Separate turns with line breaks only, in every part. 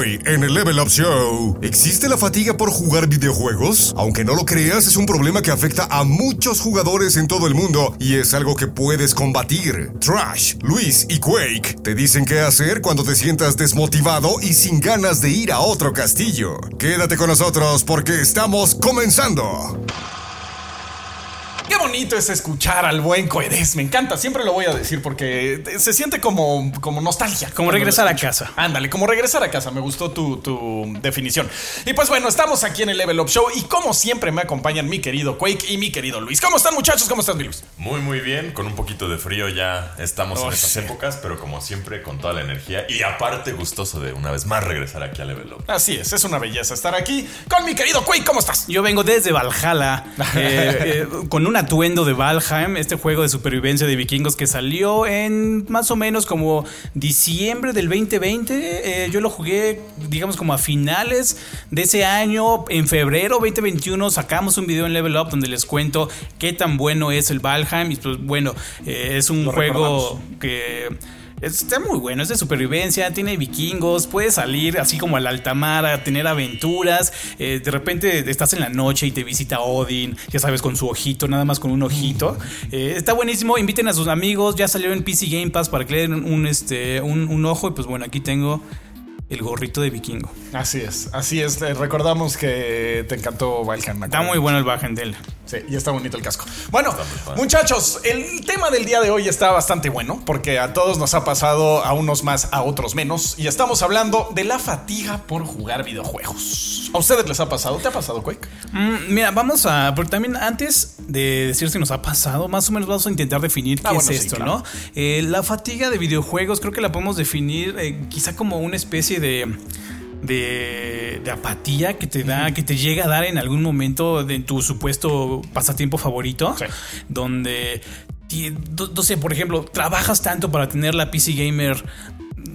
Hoy, en el Level Up Show, ¿existe la fatiga por jugar videojuegos? Aunque no lo creas, es un problema que afecta a muchos jugadores en todo el mundo y es algo que puedes combatir. Trash, Luis y Quake te dicen qué hacer cuando te sientas desmotivado y sin ganas de ir a otro castillo. Quédate con nosotros porque estamos comenzando.
Qué bonito es escuchar al buen Coedes. Me encanta, siempre lo voy a decir porque se siente como, como nostalgia.
Como regresar a casa.
Ándale, como regresar a casa. Me gustó tu, tu, definición. Y pues bueno, estamos aquí en el Level Up Show y como siempre me acompañan mi querido Quake y mi querido Luis. ¿Cómo están muchachos? ¿Cómo están, mi Luis?
Muy, muy bien. Con un poquito de frío ya estamos en estas épocas, pero como siempre con toda la energía y aparte gustoso de una vez más regresar aquí a Level Up.
Así es, es una belleza estar aquí con mi querido Quake. ¿Cómo estás?
Yo vengo desde Valhalla eh, eh, con un de Valheim, este juego de supervivencia de vikingos que salió en más o menos como diciembre del 2020. Eh, yo lo jugué, digamos, como a finales de ese año. En febrero 2021 sacamos un video en Level Up donde les cuento qué tan bueno es el Valheim. Y pues bueno, eh, es un juego que Está muy bueno, es de supervivencia, tiene vikingos, puedes salir así como al alta mar a tener aventuras. Eh, de repente estás en la noche y te visita Odin, ya sabes, con su ojito, nada más con un ojito. Eh, está buenísimo, inviten a sus amigos, ya salió en PC Game Pass para que le den un, este, un ojo. Y pues bueno, aquí tengo el gorrito de vikingo.
Así es, así es. Recordamos que te encantó Valheim.
Está muy bueno el Valheim
Sí, y está bonito el casco. Bueno, muchachos, el tema del día de hoy está bastante bueno porque a todos nos ha pasado, a unos más, a otros menos. Y estamos hablando de la fatiga por jugar videojuegos. ¿A ustedes les ha pasado? ¿Te ha pasado, Quake?
Mm, mira, vamos a. Porque también antes de decir si nos ha pasado, más o menos vamos a intentar definir ah, qué es esto, ¿no? Eh, la fatiga de videojuegos creo que la podemos definir eh, quizá como una especie de, de, apatía que te da, que te llega a dar en algún momento de tu supuesto pasatiempo favorito, donde no sé, por ejemplo, trabajas tanto para tener la PC gamer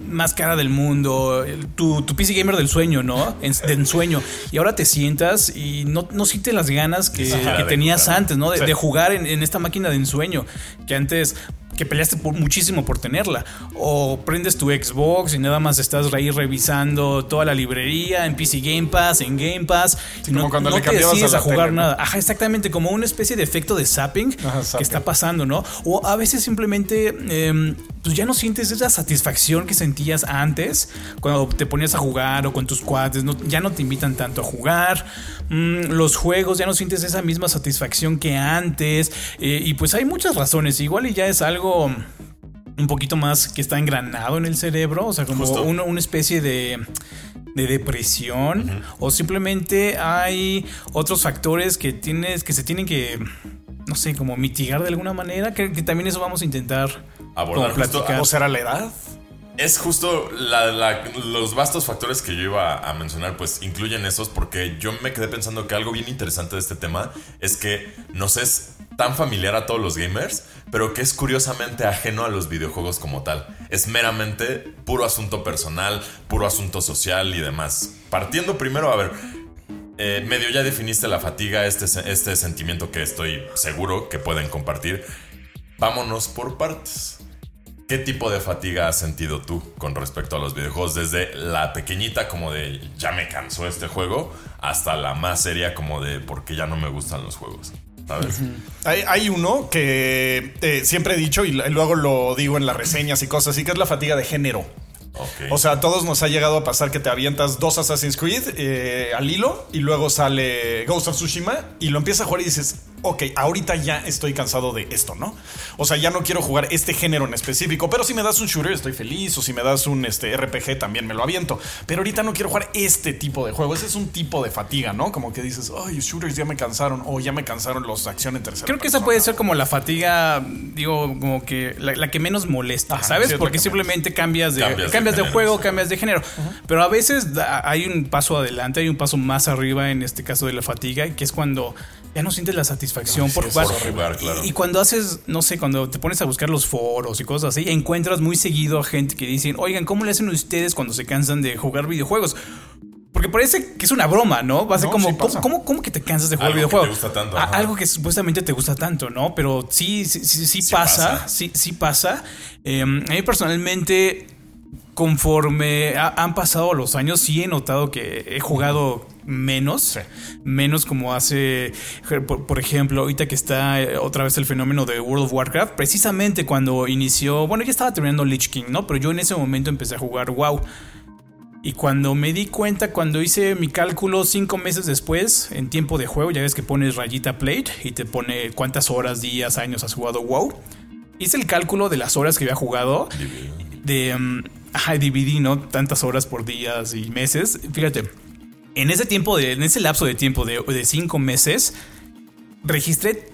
más cara del mundo, tu, tu PC gamer del sueño, ¿no? En, de ensueño. Y ahora te sientas y no, no sientes las ganas que, tenías antes, ¿no? De, jugar en, en, esta máquina de ensueño. Que antes que peleaste por, muchísimo por tenerla. O prendes tu Xbox y nada más estás ahí revisando toda la librería en PC Game Pass, en Game Pass. no, cuando le te decides a, jugar nada. Ajá, exactamente, como una especie de efecto de zapping que está pasando, ¿no? O a veces simplemente em, pues ya no sientes esa satisfacción que sentías antes cuando te ponías a jugar o con tus cuates. ya no te invitan tanto a jugar. Mm, los juegos ya no sientes esa misma satisfacción que antes. Eh, y pues hay muchas razones. Igual y ya es algo un poquito más que está engranado en el cerebro, o sea, como una, especie de, de depresión, o simplemente hay otros factores que tienes, que se tienen que, no sé, como mitigar de alguna manera, que, también eso vamos a intentar
abordar.
¿O será la edad?
Es justo los vastos factores que yo iba a mencionar, pues incluyen esos, porque yo me quedé pensando que algo bien interesante de este tema es que nos es tan familiar a todos los gamers, pero que es curiosamente ajeno a los videojuegos como tal. Es meramente puro asunto personal, puro asunto social y demás. Partiendo primero, a ver, eh, medio ya definiste la fatiga, este, este sentimiento que estoy seguro que pueden compartir. Vámonos por partes. ¿Qué tipo de fatiga has sentido tú con respecto a los videojuegos? Desde la pequeñita como de ya me cansó este juego hasta la más seria como de porque ya no me gustan los juegos.
Hay, uno que eh, siempre he dicho y luego lo digo en las reseñas y cosas así, que es la fatiga de género. O sea, a todos nos ha llegado a pasar que te avientas dos Assassin's Creed eh, al hilo y luego sale Ghost of Tsushima y lo empiezas a jugar y dices, ok, ahorita ya estoy cansado de esto, ¿no? O sea, ya no quiero jugar este género en específico, pero si me das un shooter estoy feliz, o si me das un este, RPG también me lo aviento. Pero ahorita no quiero jugar este tipo de juego. Ese es un tipo de fatiga, ¿no? Como que dices, ay, shooters ya me cansaron, o ya me cansaron los acciones en tercera
Creo que esa puede ser como la fatiga, digo, como que la, que menos molesta, ¿sabes? Porque simplemente cambias de, cambias, de, juego, cambias de género. Pero a veces hay un paso adelante, hay un paso más arriba en este caso de la fatiga, que es cuando ya no sientes la satisfacción por jugar. y, cuando haces, no sé, cuando te pones a buscar los foros y cosas así, encuentras muy seguido a gente que dicen, oigan, ¿cómo le hacen ustedes cuando se cansan de jugar videojuegos? Porque parece que es una broma, ¿no? Va a ser como, ¿cómo, que te cansas de jugar videojuegos?
gusta tanto,
algo que supuestamente te gusta tanto, ¿no? Pero sí, sí, sí, pasa, sí, sí pasa. Em, a mí personalmente conforme han pasado los años, sí he notado que he jugado menos, menos como hace, por, ejemplo, ahorita que está eh, otra vez el fenómeno de World of Warcraft, precisamente cuando inició, bueno, ya estaba terminando Lich King, ¿no? Pero yo en ese momento empecé a jugar WoW. Y cuando me di cuenta, cuando hice mi cálculo cinco meses después, en tiempo de juego, ya ves que pones rayita plate y te pone cuántas horas, días, años has jugado WoW. Hice el cálculo de las horas que había jugado. De. Um, ajá, dividí, ¿no? Tantas horas por días y meses. Fíjate, en ese tiempo, de, en ese lapso de tiempo de, de cinco meses, registré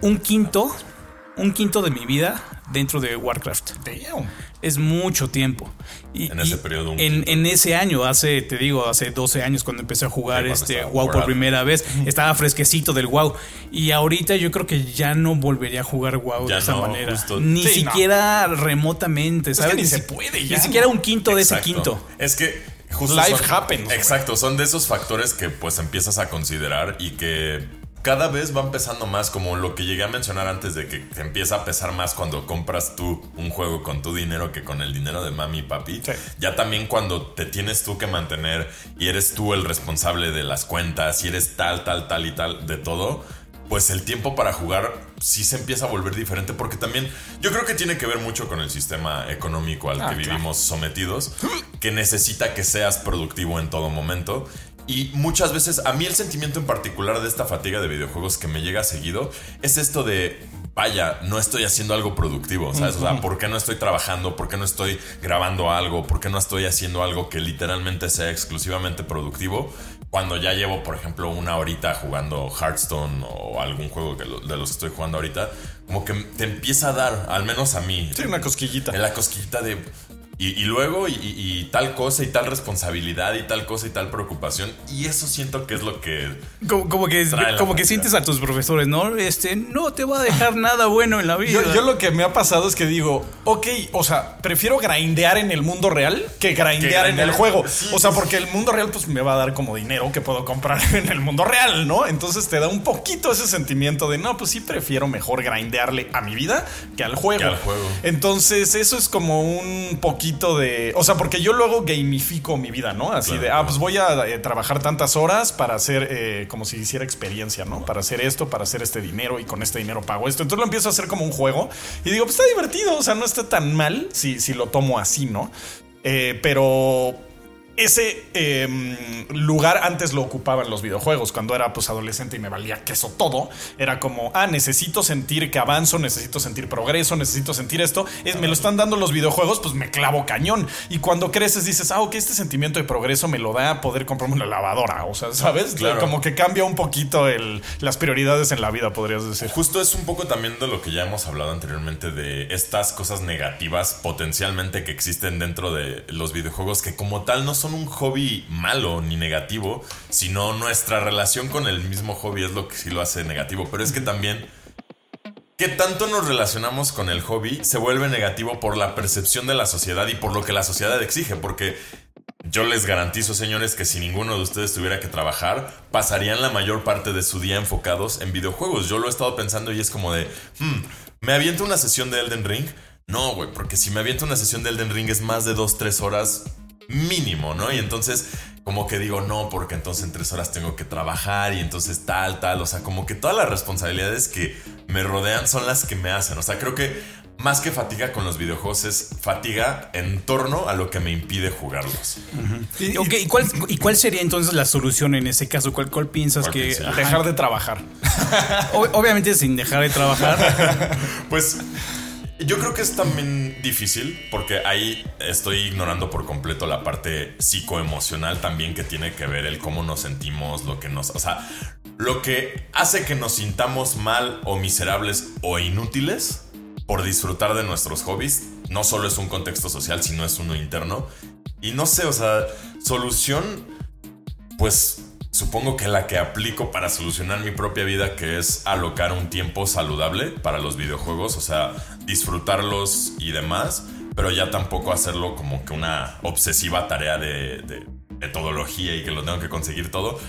un quinto, un quinto de mi vida dentro de Warcraft. Es mucho tiempo.
Y, en ese periodo.
En, ese año, hace, te digo, hace 12 años cuando empecé a jugar este WoW por primera vez, estaba fresquecito del WoW. Y ahorita yo creo que ya no volvería a jugar WoW de esa manera. Ni siquiera remotamente, ¿sabes?
ni, se puede
Ni siquiera un quinto de ese quinto.
Es que
Life happens.
Exacto, son de esos factores que pues empiezas a considerar y que cada vez va empezando más como lo que llegué a mencionar antes de que te empieza a pesar más cuando compras tú un juego con tu dinero que con el dinero de mami y papi. Ya también cuando te tienes tú que mantener y eres tú el responsable de las cuentas y eres tal, tal, tal y tal de todo pues el tiempo para jugar sí se empieza a volver diferente porque también yo creo que tiene que ver mucho con el sistema económico al ah, que vivimos sometidos, que necesita que seas productivo en todo momento. Y muchas veces a mí el sentimiento en particular de esta fatiga de videojuegos que me llega seguido es esto de, vaya, no estoy haciendo algo productivo, ¿sabes? O sea, ¿por qué no estoy trabajando? ¿Por qué no estoy grabando algo? ¿Por qué no estoy haciendo algo que literalmente sea exclusivamente productivo? Cuando ya llevo, por ejemplo, una horita jugando Hearthstone o algún juego de los que estoy jugando ahorita, como que te empieza a dar, al menos a mí.
Sí, una cosquillita.
La cosquillita de y, luego, y, tal cosa, y tal responsabilidad, y tal cosa, y tal preocupación. Y eso siento que es lo que.
Como, que, como que sientes a tus profesores, ¿no? Este, no te va a dejar nada bueno en la vida.
Yo, lo que me ha pasado es que digo, ok, o sea, prefiero grindear en el mundo real que grindear, en el juego. o sea, porque el mundo real, pues me va a dar como dinero que puedo comprar en el mundo real, ¿no? Entonces te da un poquito ese sentimiento de, no, pues sí prefiero mejor grindearle a mi vida que al juego.
Que al juego.
Entonces, eso es como un poquito de. O sea, porque yo luego gamifico mi vida, ¿no? Así de, ah, pues voy a eh, trabajar tantas horas para hacer eh, como si hiciera experiencia, ¿no? Para hacer esto, para hacer este dinero y con este dinero pago esto. Entonces lo empiezo a hacer como un juego y digo, pues está divertido, o sea, no está tan mal si, si lo tomo así, ¿no? Eh, pero ese em, lugar antes lo ocupaban los videojuegos. Cuando era pues adolescente y me valía queso todo, era como, ah, necesito sentir que avanzo, necesito sentir progreso, necesito sentir esto. Es, me lo están dando los videojuegos, pues me clavo cañón. Y cuando creces dices, ah, ok, este sentimiento de progreso me lo da poder comprarme una lavadora. O sea, ¿sabes? Como que cambia un poquito el, las prioridades en la vida, podrías decir.
Justo es un poco también de lo que ya hemos hablado anteriormente de estas cosas negativas potencialmente que existen dentro de los videojuegos que como tal no son un hobby malo ni negativo, sino nuestra relación con el mismo hobby es lo que sí lo hace negativo. Pero es que también, que tanto nos relacionamos con el hobby se vuelve negativo por la percepción de la sociedad y por lo que la sociedad exige. Porque yo les garantizo, señores, que si ninguno de ustedes tuviera que trabajar, pasarían la mayor parte de su día enfocados en videojuegos. Yo lo he estado pensando y es como de, hmm, ¿me aviento una sesión de Elden Ring? No, güey, porque si me aviento una sesión de Elden Ring es más de 2-3 horas mínimo, ¿no? Y entonces como que digo, no, porque entonces en tres horas tengo que trabajar y entonces tal, tal, o sea, como que todas las responsabilidades que me rodean son las que me hacen, o sea, creo que más que fatiga con los videojuegos es fatiga en torno a lo que me impide jugarlos.
¿y, cuál, ¿y, cuál, sería entonces la solución en ese caso? ¿Cuál, cuál piensas que...
Dejar de trabajar.
Obviamente sin dejar de trabajar.
pues yo creo que es también difícil porque ahí estoy ignorando por completo la parte psicoemocional también que tiene que ver el cómo nos sentimos, lo que nos, o sea, lo que hace que nos sintamos mal o miserables o inútiles por disfrutar de nuestros hobbies. No solo es un contexto social, sino es uno interno. Y no sé, o sea, solución, pues Supongo que la que aplico para solucionar mi propia vida, que es alocar un tiempo saludable para los videojuegos, o sea, disfrutarlos y demás, pero ya tampoco hacerlo como que una obsesiva tarea de, metodología y que lo tengo que conseguir todo.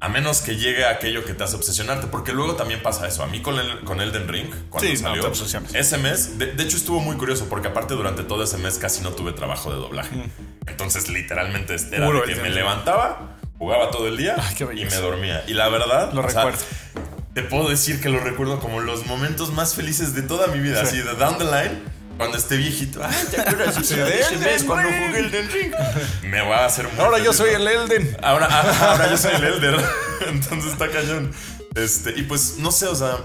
A menos que llegue aquello que te hace obsesionarte, porque luego también pasa eso. A mí con, el, con Elden Ring, cuando salió, ese mes, de, hecho estuvo muy curioso, porque aparte durante todo ese mes casi no tuve trabajo de doblaje. Mm. Entonces, literalmente, era de que me levantaba, jugaba todo el día y me dormía. Y la verdad,
lo recuerdo.
te puedo decir que lo recuerdo como los momentos más felices de toda mi vida, así de down the line cuando esté viejito, ay, ¿te acuerdas de cuando jugué Elden Ring? Me va a hacer
muy Ahora yo soy el Elden.
Ahora, ah, ahora yo soy el Elder. Entonces está cañón. Este, y pues, no sé, o sea,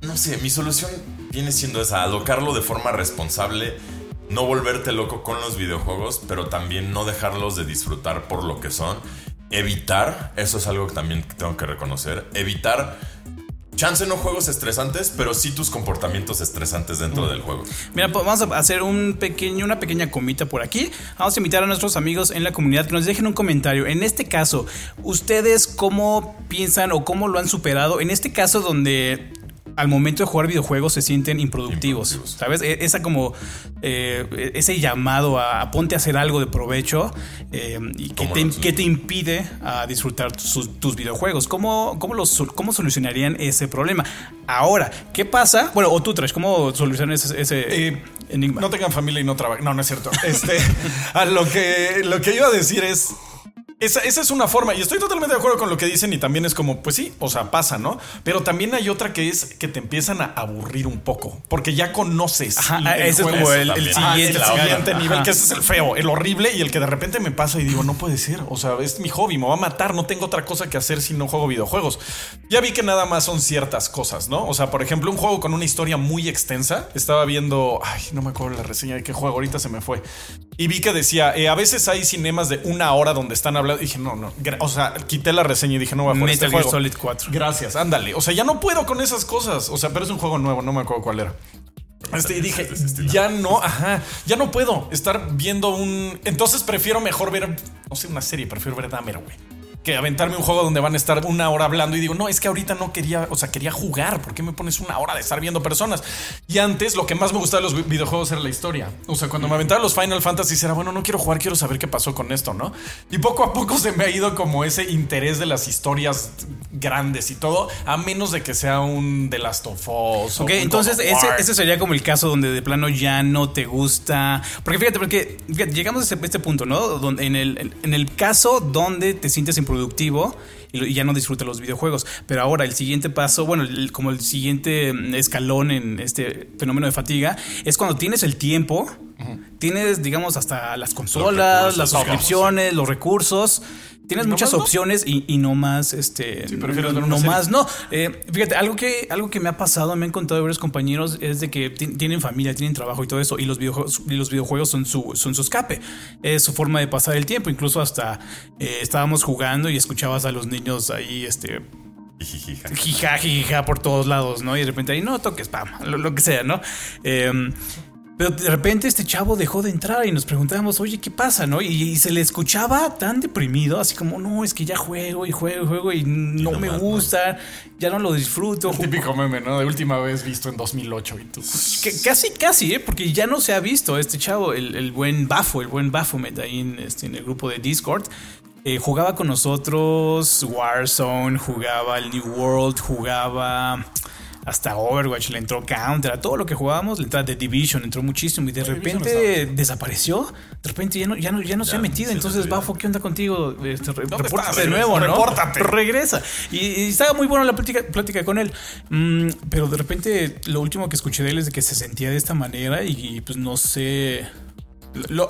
no sé, mi solución viene siendo esa, alocarlo de forma responsable, no volverte loco con los videojuegos, pero también no dejarlos de disfrutar por lo que son. Evitar, eso es algo que también tengo que reconocer, evitar Chance no juegos estresantes, pero sí tus comportamientos estresantes dentro del juego.
Mira, pues vamos a hacer un pequeño, una pequeña comita por aquí. Vamos a invitar a nuestros amigos en la comunidad que nos dejen un comentario. En este caso, ¿ustedes cómo piensan o cómo lo han superado? En este caso donde al momento de jugar videojuegos se sienten improductivos, ¿sabes? E, esa como eh, ese llamado a, ponte a hacer algo de provecho eh, y que te, te, impide a disfrutar tus, videojuegos. ¿Cómo, cómo, los, ¿Cómo solucionarían ese problema? Ahora, ¿qué pasa? Bueno, o tú traes, ¿cómo solucionan ese, eh, enigma?
No tengan familia y no trabajen. No, no es cierto. Este, a lo que, lo que iba a decir es esa, es una forma, y estoy totalmente de acuerdo con lo que dicen, y también es como, pues sí, o sea, pasa, ¿no? Pero también hay otra que es que te empiezan a aburrir un poco, porque ya conoces.
Ajá, ese es como el,
siguiente, nivel, que ese es el feo, el horrible, y el que de repente me pasa y digo, no puede ser, o sea, es mi hobby, me va a matar, no tengo otra cosa que hacer si no juego videojuegos. Ya vi que nada más son ciertas cosas, ¿no? O sea, por ejemplo, un juego con una historia muy extensa, estaba viendo, ay, no me acuerdo la reseña de qué juego, ahorita se me fue. Y vi que decía, eh, a veces hay cinemas de una hora donde están hablando. Dije, no, no. O sea, quité la reseña y dije, no voy a jugar este juego.
Solid 4.
Gracias, ándale. O sea, ya no puedo con esas cosas. O sea, pero es un juego nuevo, no me acuerdo cuál era. Este, y dije, ya no, ajá, ya no puedo estar viendo un. Entonces prefiero mejor ver, no sé, una serie, prefiero ver Dahmer, güey que aventarme un juego donde van a estar una hora hablando y digo, no, es que ahorita no quería, o sea, quería jugar, ¿por qué me pones una hora de estar viendo personas? Y antes lo que más me gustaba de los videojuegos era la historia. O sea, cuando me aventaba los Final Fantasy era, bueno, no quiero jugar, quiero saber qué pasó con esto, ¿no? Y poco a poco se me ha ido como ese interés de las historias grandes y todo, a menos de que sea un The Last of Us.
Ok, entonces ese, sería como el caso donde de plano ya no te gusta. Porque fíjate, porque llegamos a este, punto, ¿no? Donde en el, en el caso donde te sientes productivo y, ya no disfruta los videojuegos. Pero ahora el siguiente paso, bueno, como el siguiente mm, escalón en este fenómeno de fatiga, es cuando tienes el tiempo, tienes, digamos, hasta las consolas, las suscripciones, los recursos Tienes muchas opciones y, no más, este, no, más, no. Eh, fíjate, algo que, algo que me ha pasado, me han contado varios compañeros, es de que tienen familia, tienen trabajo y todo eso, y los videojuegos, y los videojuegos son su, son su escape, es su forma de pasar el tiempo. Incluso hasta eh, estábamos jugando y escuchabas a los niños ahí, este, jija, jija por todos lados, ¿no? Y de repente ahí no toques, pam, lo, que sea, ¿no? Eh, pero de repente este chavo dejó de entrar y nos preguntábamos, oye, ¿qué pasa? ¿No? Y, se le escuchaba tan deprimido, así como, no, es que ya juego y juego y juego y no, me gusta, ya no lo disfruto.
típico meme, ¿no? De última vez visto en 2008 y tú.
casi, casi, ¿eh? Porque ya no se ha visto este chavo, el, buen Bafo, el buen Baphomet ahí en, este, en el grupo de Discord. Eh, jugaba con nosotros Warzone, jugaba el New World, jugaba hasta Overwatch, le entró Counter, a todo lo que jugábamos, le entró The Division, entró muchísimo y de repente desapareció. De repente ya no, ya no, ya no se ha metido. Entonces, Bafo, ¿qué onda contigo? Este, de nuevo, ¿no? Repórtate. Regresa. Y, estaba muy buena la plática, con él. Mm, pero de repente, lo último que escuché de él es de que se sentía de esta manera y, pues no sé.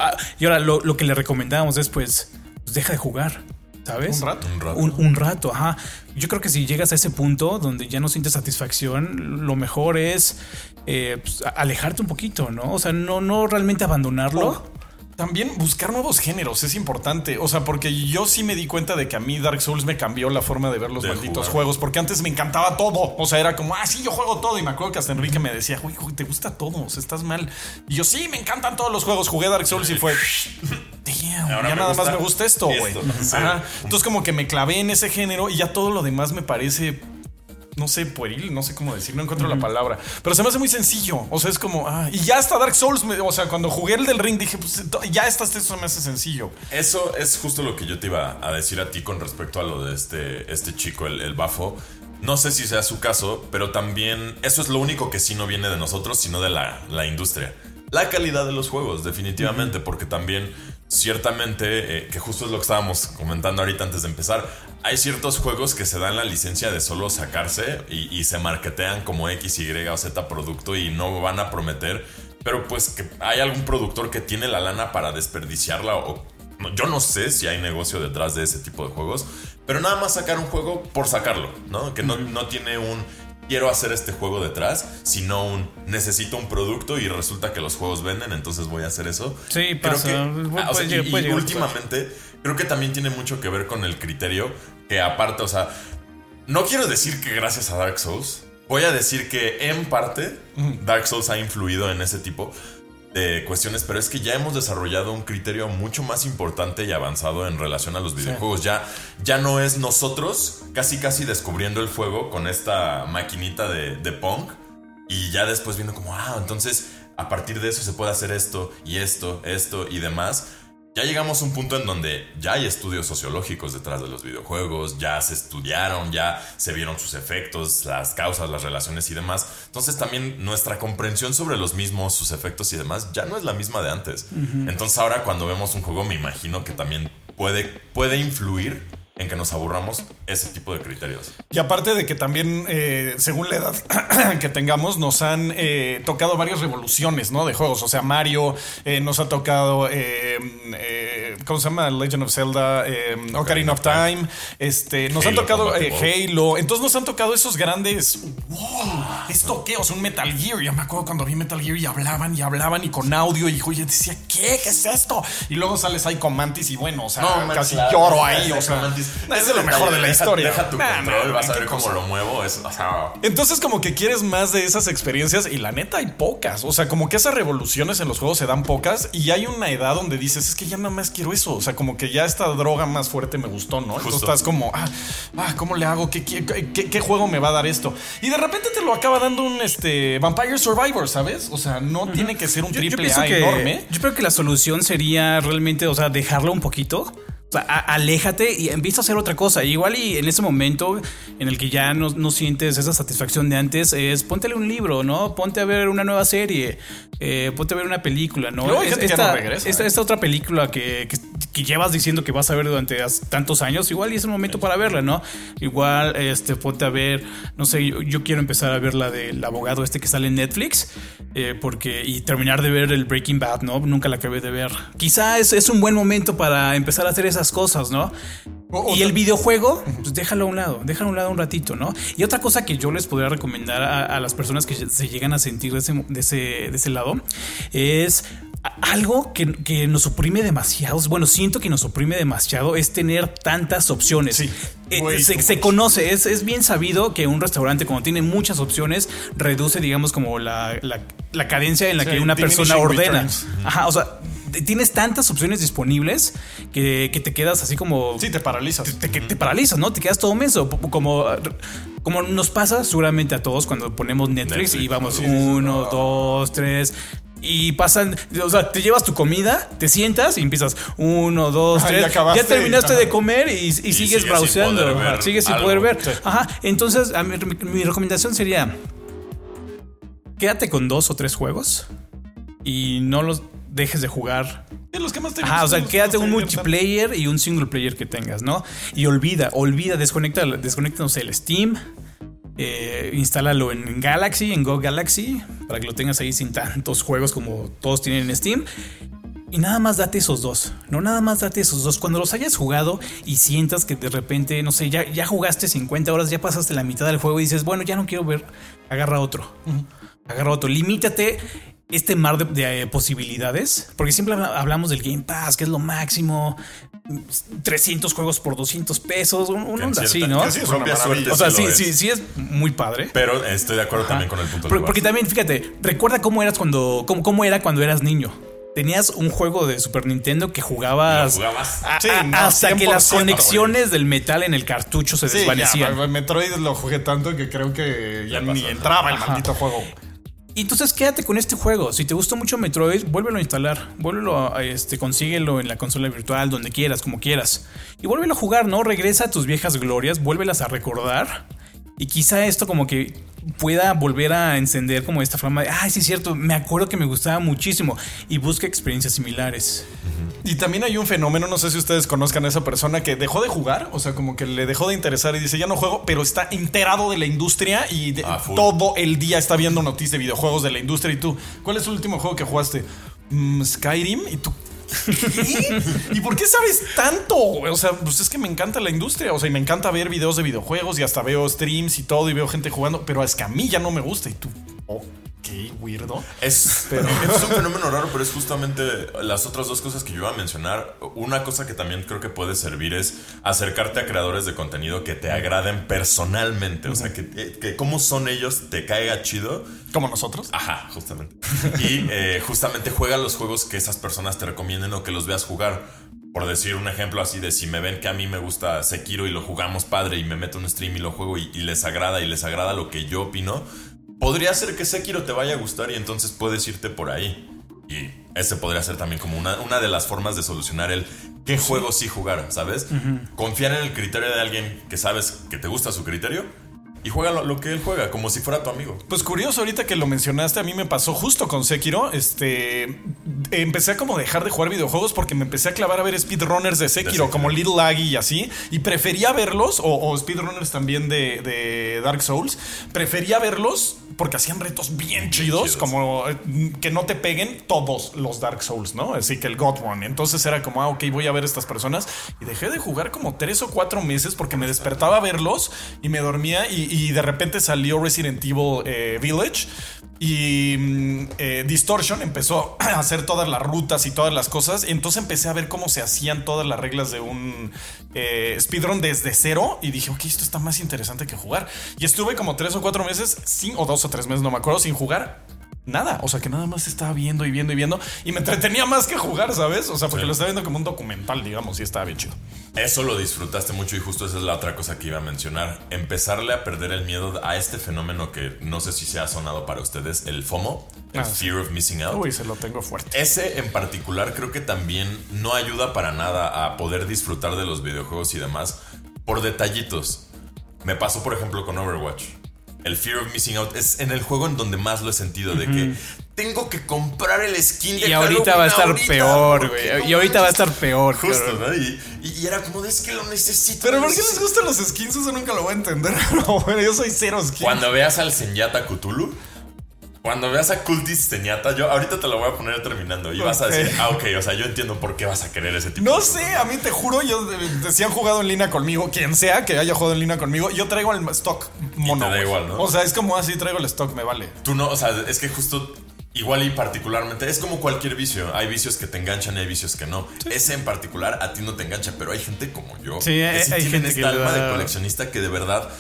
Ah, y ahora lo, que le recomendábamos es pues, pues deja de jugar. ¿Sabes?
Un rato.
Un rato. Un, rato, ajá. Yo creo que si llegas a ese punto donde ya no sientes satisfacción, lo mejor es eh, pues, alejarte un poquito, ¿no? O sea, no, no realmente abandonarlo.
También buscar nuevos géneros es importante. O sea, porque yo sí me di cuenta de que a mí Dark Souls me cambió la forma de ver los malditos juegos. Porque antes me encantaba todo. O sea, era como, ah, sí, yo juego todo. Y me acuerdo que hasta Enrique me decía, uy, te gusta todo. O sea, estás mal. Y yo, sí, me encantan todos los juegos. Jugué Dark Souls y fue, damn, ya nada más me gusta esto, güey. Entonces, como que me clavé en ese género y ya todo lo demás me parece no sé, pueril, no sé cómo decir, no encuentro la palabra. Pero se me hace muy sencillo. O sea, es como, ah, y ya hasta Dark Souls, o sea, cuando jugué el del ring dije, pues ya está, esto me hace sencillo.
Eso es justo lo que yo te iba a decir a ti con respecto a lo de este, este chico, el, el bafo. No sé si sea su caso, pero también eso es lo único que sí no viene de nosotros, sino de la, la industria. La calidad de los juegos, definitivamente, porque también ciertamente, eh, que justo es lo que estábamos comentando ahorita antes de empezar, hay ciertos juegos que se dan la licencia de solo sacarse y, se marketean como X, Y o Z producto y no van a prometer, pero pues que hay algún productor que tiene la lana para desperdiciarla o... Yo no sé si hay negocio detrás de ese tipo de juegos, pero nada más sacar un juego por sacarlo, ¿no? Que no, no tiene un quiero hacer este juego detrás, sino un necesito un producto y resulta que los juegos venden, entonces voy a hacer eso.
Sí, pasa.
y, últimamente creo que también tiene mucho que ver con el criterio que aparte, o sea, no quiero decir que gracias a Dark Souls, voy a decir que en parte Dark Souls ha influido en ese tipo, de cuestiones, pero es que ya hemos desarrollado un criterio mucho más importante y avanzado en relación a los videojuegos. Ya, ya no es nosotros casi casi descubriendo el fuego con esta maquinita de, de Pong y ya después viendo como, ah, entonces a partir de eso se puede hacer esto y esto, esto y demás ya llegamos a un punto en donde ya hay estudios sociológicos detrás de los videojuegos, ya se estudiaron, ya se vieron sus efectos, las causas, las relaciones y demás. Entonces también nuestra comprensión sobre los mismos, sus efectos y demás, ya no es la misma de antes. Entonces ahora cuando vemos un juego me imagino que también puede, puede influir en que nos aburramos ese tipo de criterios.
Y aparte de que también, eh, según la edad que tengamos, nos han eh, tocado varias revoluciones, ¿no? De juegos. O sea, Mario eh, nos ha tocado, ¿cómo se llama? Legend of Zelda, Ocarina of Time. Este, nos han tocado Halo. Entonces nos han tocado esos grandes. ¡Wow! ¿Esto qué? O sea, un Metal Gear. Ya me acuerdo cuando vi Metal Gear y hablaban y hablaban y con audio. Y yo decía, ¿qué? ¿Qué es esto? Y luego sales ahí con Mantis y bueno, o sea, casi lloro ahí. O sea, es de lo mejor de la historia.
Deja tu control, vas a ver cómo lo muevo.
Entonces, como que quieres más de esas experiencias y la neta hay pocas. O sea, como que esas revoluciones en los juegos se dan pocas y hay una edad donde dices, es que ya nada más quiero eso. O sea, como que ya esta droga más fuerte me gustó, ¿no? Entonces estás como, ah, ah, ¿cómo le hago? ¿Qué, qué, juego me va a dar esto? Y de repente te lo acaba dando un este, Vampire Survivor, ¿sabes? O sea, no tiene que ser un triple A enorme.
Yo creo que la solución sería realmente, o sea, dejarlo un poquito aléjate y empieza a hacer otra cosa. Igual y en ese momento en el que ya no, sientes esa satisfacción de antes, es póntele un libro, ¿no? Ponte a ver una nueva serie, eh, ponte a ver una película, ¿no? esta, esta, otra película que, llevas diciendo que vas a ver durante tantos años, igual y es el momento para verla, ¿no? Igual, este, ponte a ver, no sé, yo, quiero empezar a ver la del abogado este que sale en Netflix, eh, porque, y terminar de ver el Breaking Bad, ¿no? Nunca la acabé de ver. Quizá es, es un buen momento para empezar a hacer esa cosas, ¿no? y el videojuego, pues déjalo a un lado, déjalo a un lado un ratito, ¿no? Y otra cosa que yo les podría recomendar a, las personas que se llegan a sentir de ese, de ese, de ese lado es algo que, nos oprime demasiado, bueno, siento que nos oprime demasiado es tener tantas opciones. Eh, se, conoce, es, es, bien sabido que un restaurante cuando tiene muchas opciones reduce, digamos, como la, la, cadencia en la que una persona ordena. Ajá, o sea, tienes tantas opciones disponibles que, te quedas así como...
Sí, te paralizas.
Te, te, paralizas, ¿no? Te quedas todo menso. Como, como nos pasa seguramente a todos cuando ponemos Netflix, y vamos uno, dos, tres y pasan, o sea, te llevas tu comida, te sientas y empiezas uno, dos, tres. Ya, terminaste de comer y, sigues browseando. Sigues sin poder ver. Ajá. Entonces, a mi, mi, recomendación sería: quédate con dos o tres juegos y no los dejes de jugar.
los que más te
Ajá, o sea, quédate un multiplayer y un single player que tengas, ¿no? Y olvida, olvida, desconecta, desconecta, no sé, el Steam eh, instálalo en Galaxy, en Go Galaxy, para que lo tengas ahí sin tantos juegos como todos tienen en Steam. Y nada más date esos dos, no nada más date esos dos. Cuando los hayas jugado y sientas que de repente, no sé, ya, ya jugaste 50 horas, ya pasaste la mitad del juego y dices, bueno, ya no quiero ver, agarra otro. Agarra otro. Limítate este mar de, eh, posibilidades, porque siempre hablamos del Game Pass, que es lo máximo, 300 juegos por 200 pesos, un, un así, ¿no?
o
sea, sí, sí, sí, es muy padre.
Pero estoy de acuerdo también con el punto
de Porque también, fíjate, recuerda cómo eras cuando, cómo, cómo era cuando eras niño. tenías un juego de Super Nintendo que jugabas,
jugabas?
hasta que las conexiones del metal en el cartucho se desvanecían.
Ya, Metroid lo jugué tanto que creo que ya, ni entraba el maldito juego.
Y entonces quédate con este juego. Si te gustó mucho Metroid, vuélvelo a instalar. Vuélvelo a, este, consíguelo en la consola virtual, donde quieras, como quieras. Y vuélvelo a jugar, ¿no? Regresa a tus viejas glorias, vuélvelas a recordar. Y quizá esto como que pueda volver a encender como esta flama de, ay, sí es cierto, me acuerdo que me gustaba muchísimo y busca experiencias similares.
Y también hay un fenómeno, no sé si ustedes conozcan a esa persona que dejó de jugar, o sea, como que le dejó de interesar y dice, ya no juego, pero está enterado de la industria y ah, todo el día está viendo noticias de videojuegos de la industria y tú, ¿cuál es el último juego que jugaste? Mm, Skyrim y tú ¿Y por qué sabes tanto? O sea, pues es que me encanta la industria. O sea, y me encanta ver videos de videojuegos y hasta veo streams y todo y veo gente jugando, pero es que a mí ya no me gusta. Y tú, oh, qué weirdo.
Es, es un fenómeno raro, pero es justamente las otras dos cosas que yo iba a mencionar. Una cosa que también creo que puede servir es acercarte a creadores de contenido que te agraden personalmente. O sea, que, que cómo son ellos, te caiga chido.
Como nosotros.
Ajá, justamente. y eh, justamente juega los juegos que esas personas te recomienden o que los veas jugar. Por decir un ejemplo así de si me ven que a mí me gusta Sekiro y lo jugamos padre y me meto en un stream y lo juego y les agrada y les agrada lo que yo opino, podría ser que Sekiro te vaya a gustar y entonces puedes irte por ahí. Y ese podría ser también como una, una de las formas de solucionar el qué juego sí jugar, ¿sabes? Confiar en el criterio de alguien que sabes que te gusta su criterio y juega lo, que él juega, como si fuera tu amigo.
Pues curioso, ahorita que lo mencionaste, a mí me pasó justo con Sekiro. Este. Empecé a como dejar de jugar videojuegos porque me empecé a clavar a ver speedrunners de Sekiro, como Little Laggy y así. Y prefería verlos, o, speedrunners también de, de, Dark Souls. Prefería verlos porque hacían retos bien chidos, como eh, que no te peguen todos los Dark Souls, ¿no? Así que el God One. Entonces era como, ah, ok, voy a ver estas personas. Y dejé de jugar como tres o cuatro meses porque me despertaba a verlos y me dormía y, y de repente salió Resident Evil eh, Village. Y mm, eh, Distortion empezó a hacer todas las rutas y todas las cosas. Entonces empecé a ver cómo se hacían todas las reglas de un eh, speedrun desde cero. Y dije, ok, esto está más interesante que jugar. Y estuve como tres o cuatro meses, sin, o dos o tres meses, no me acuerdo, sin jugar nada. O sea, que nada más estaba viendo y viendo y viendo. Y me entretenía más que jugar, ¿sabes? O sea, porque lo estaba viendo como un documental, digamos, y estaba bien chido.
Eso lo disfrutaste mucho y justo esa es la otra cosa que iba a mencionar. Empezarle a perder el miedo a este fenómeno que no sé si se ha sonado para ustedes, el FOMO, el ah, Fear of Missing Out.
Uy, se lo tengo fuerte.
Ese en particular creo que también no ayuda para nada a poder disfrutar de los videojuegos y demás por detallitos. Me pasó, por ejemplo, con Overwatch el fear of missing out es en el juego en donde más lo he sentido de que tengo que comprar el skin de
Y ahorita va a estar peor, güey. y ahorita va a estar peor.
Justo, ¿no? Y, era como, es que lo necesito.
Pero ¿por qué les gustan los skins? Eso nunca lo voy a entender. Bueno, yo soy cero skins.
Cuando veas al Senyata Cthulhu cuando veas a Cultis Teñata, yo ahorita te lo voy a poner terminando y vas a decir, ah, ok, o sea, yo entiendo por qué vas a querer ese tipo
No sé, a mí te juro, yo, si han jugado en línea conmigo, quien sea que haya jugado en línea conmigo, yo traigo el stock mono.
da igual, ¿no?
O sea, es como así, traigo el stock, me vale.
Tú no, o sea, es que justo Igual y particularmente, es como cualquier vicio. Hay vicios que te enganchan y hay vicios que no. Ese en particular a ti no te engancha, pero hay gente como yo.
Sí, que hay, gente
esta alma de coleccionista que de verdad,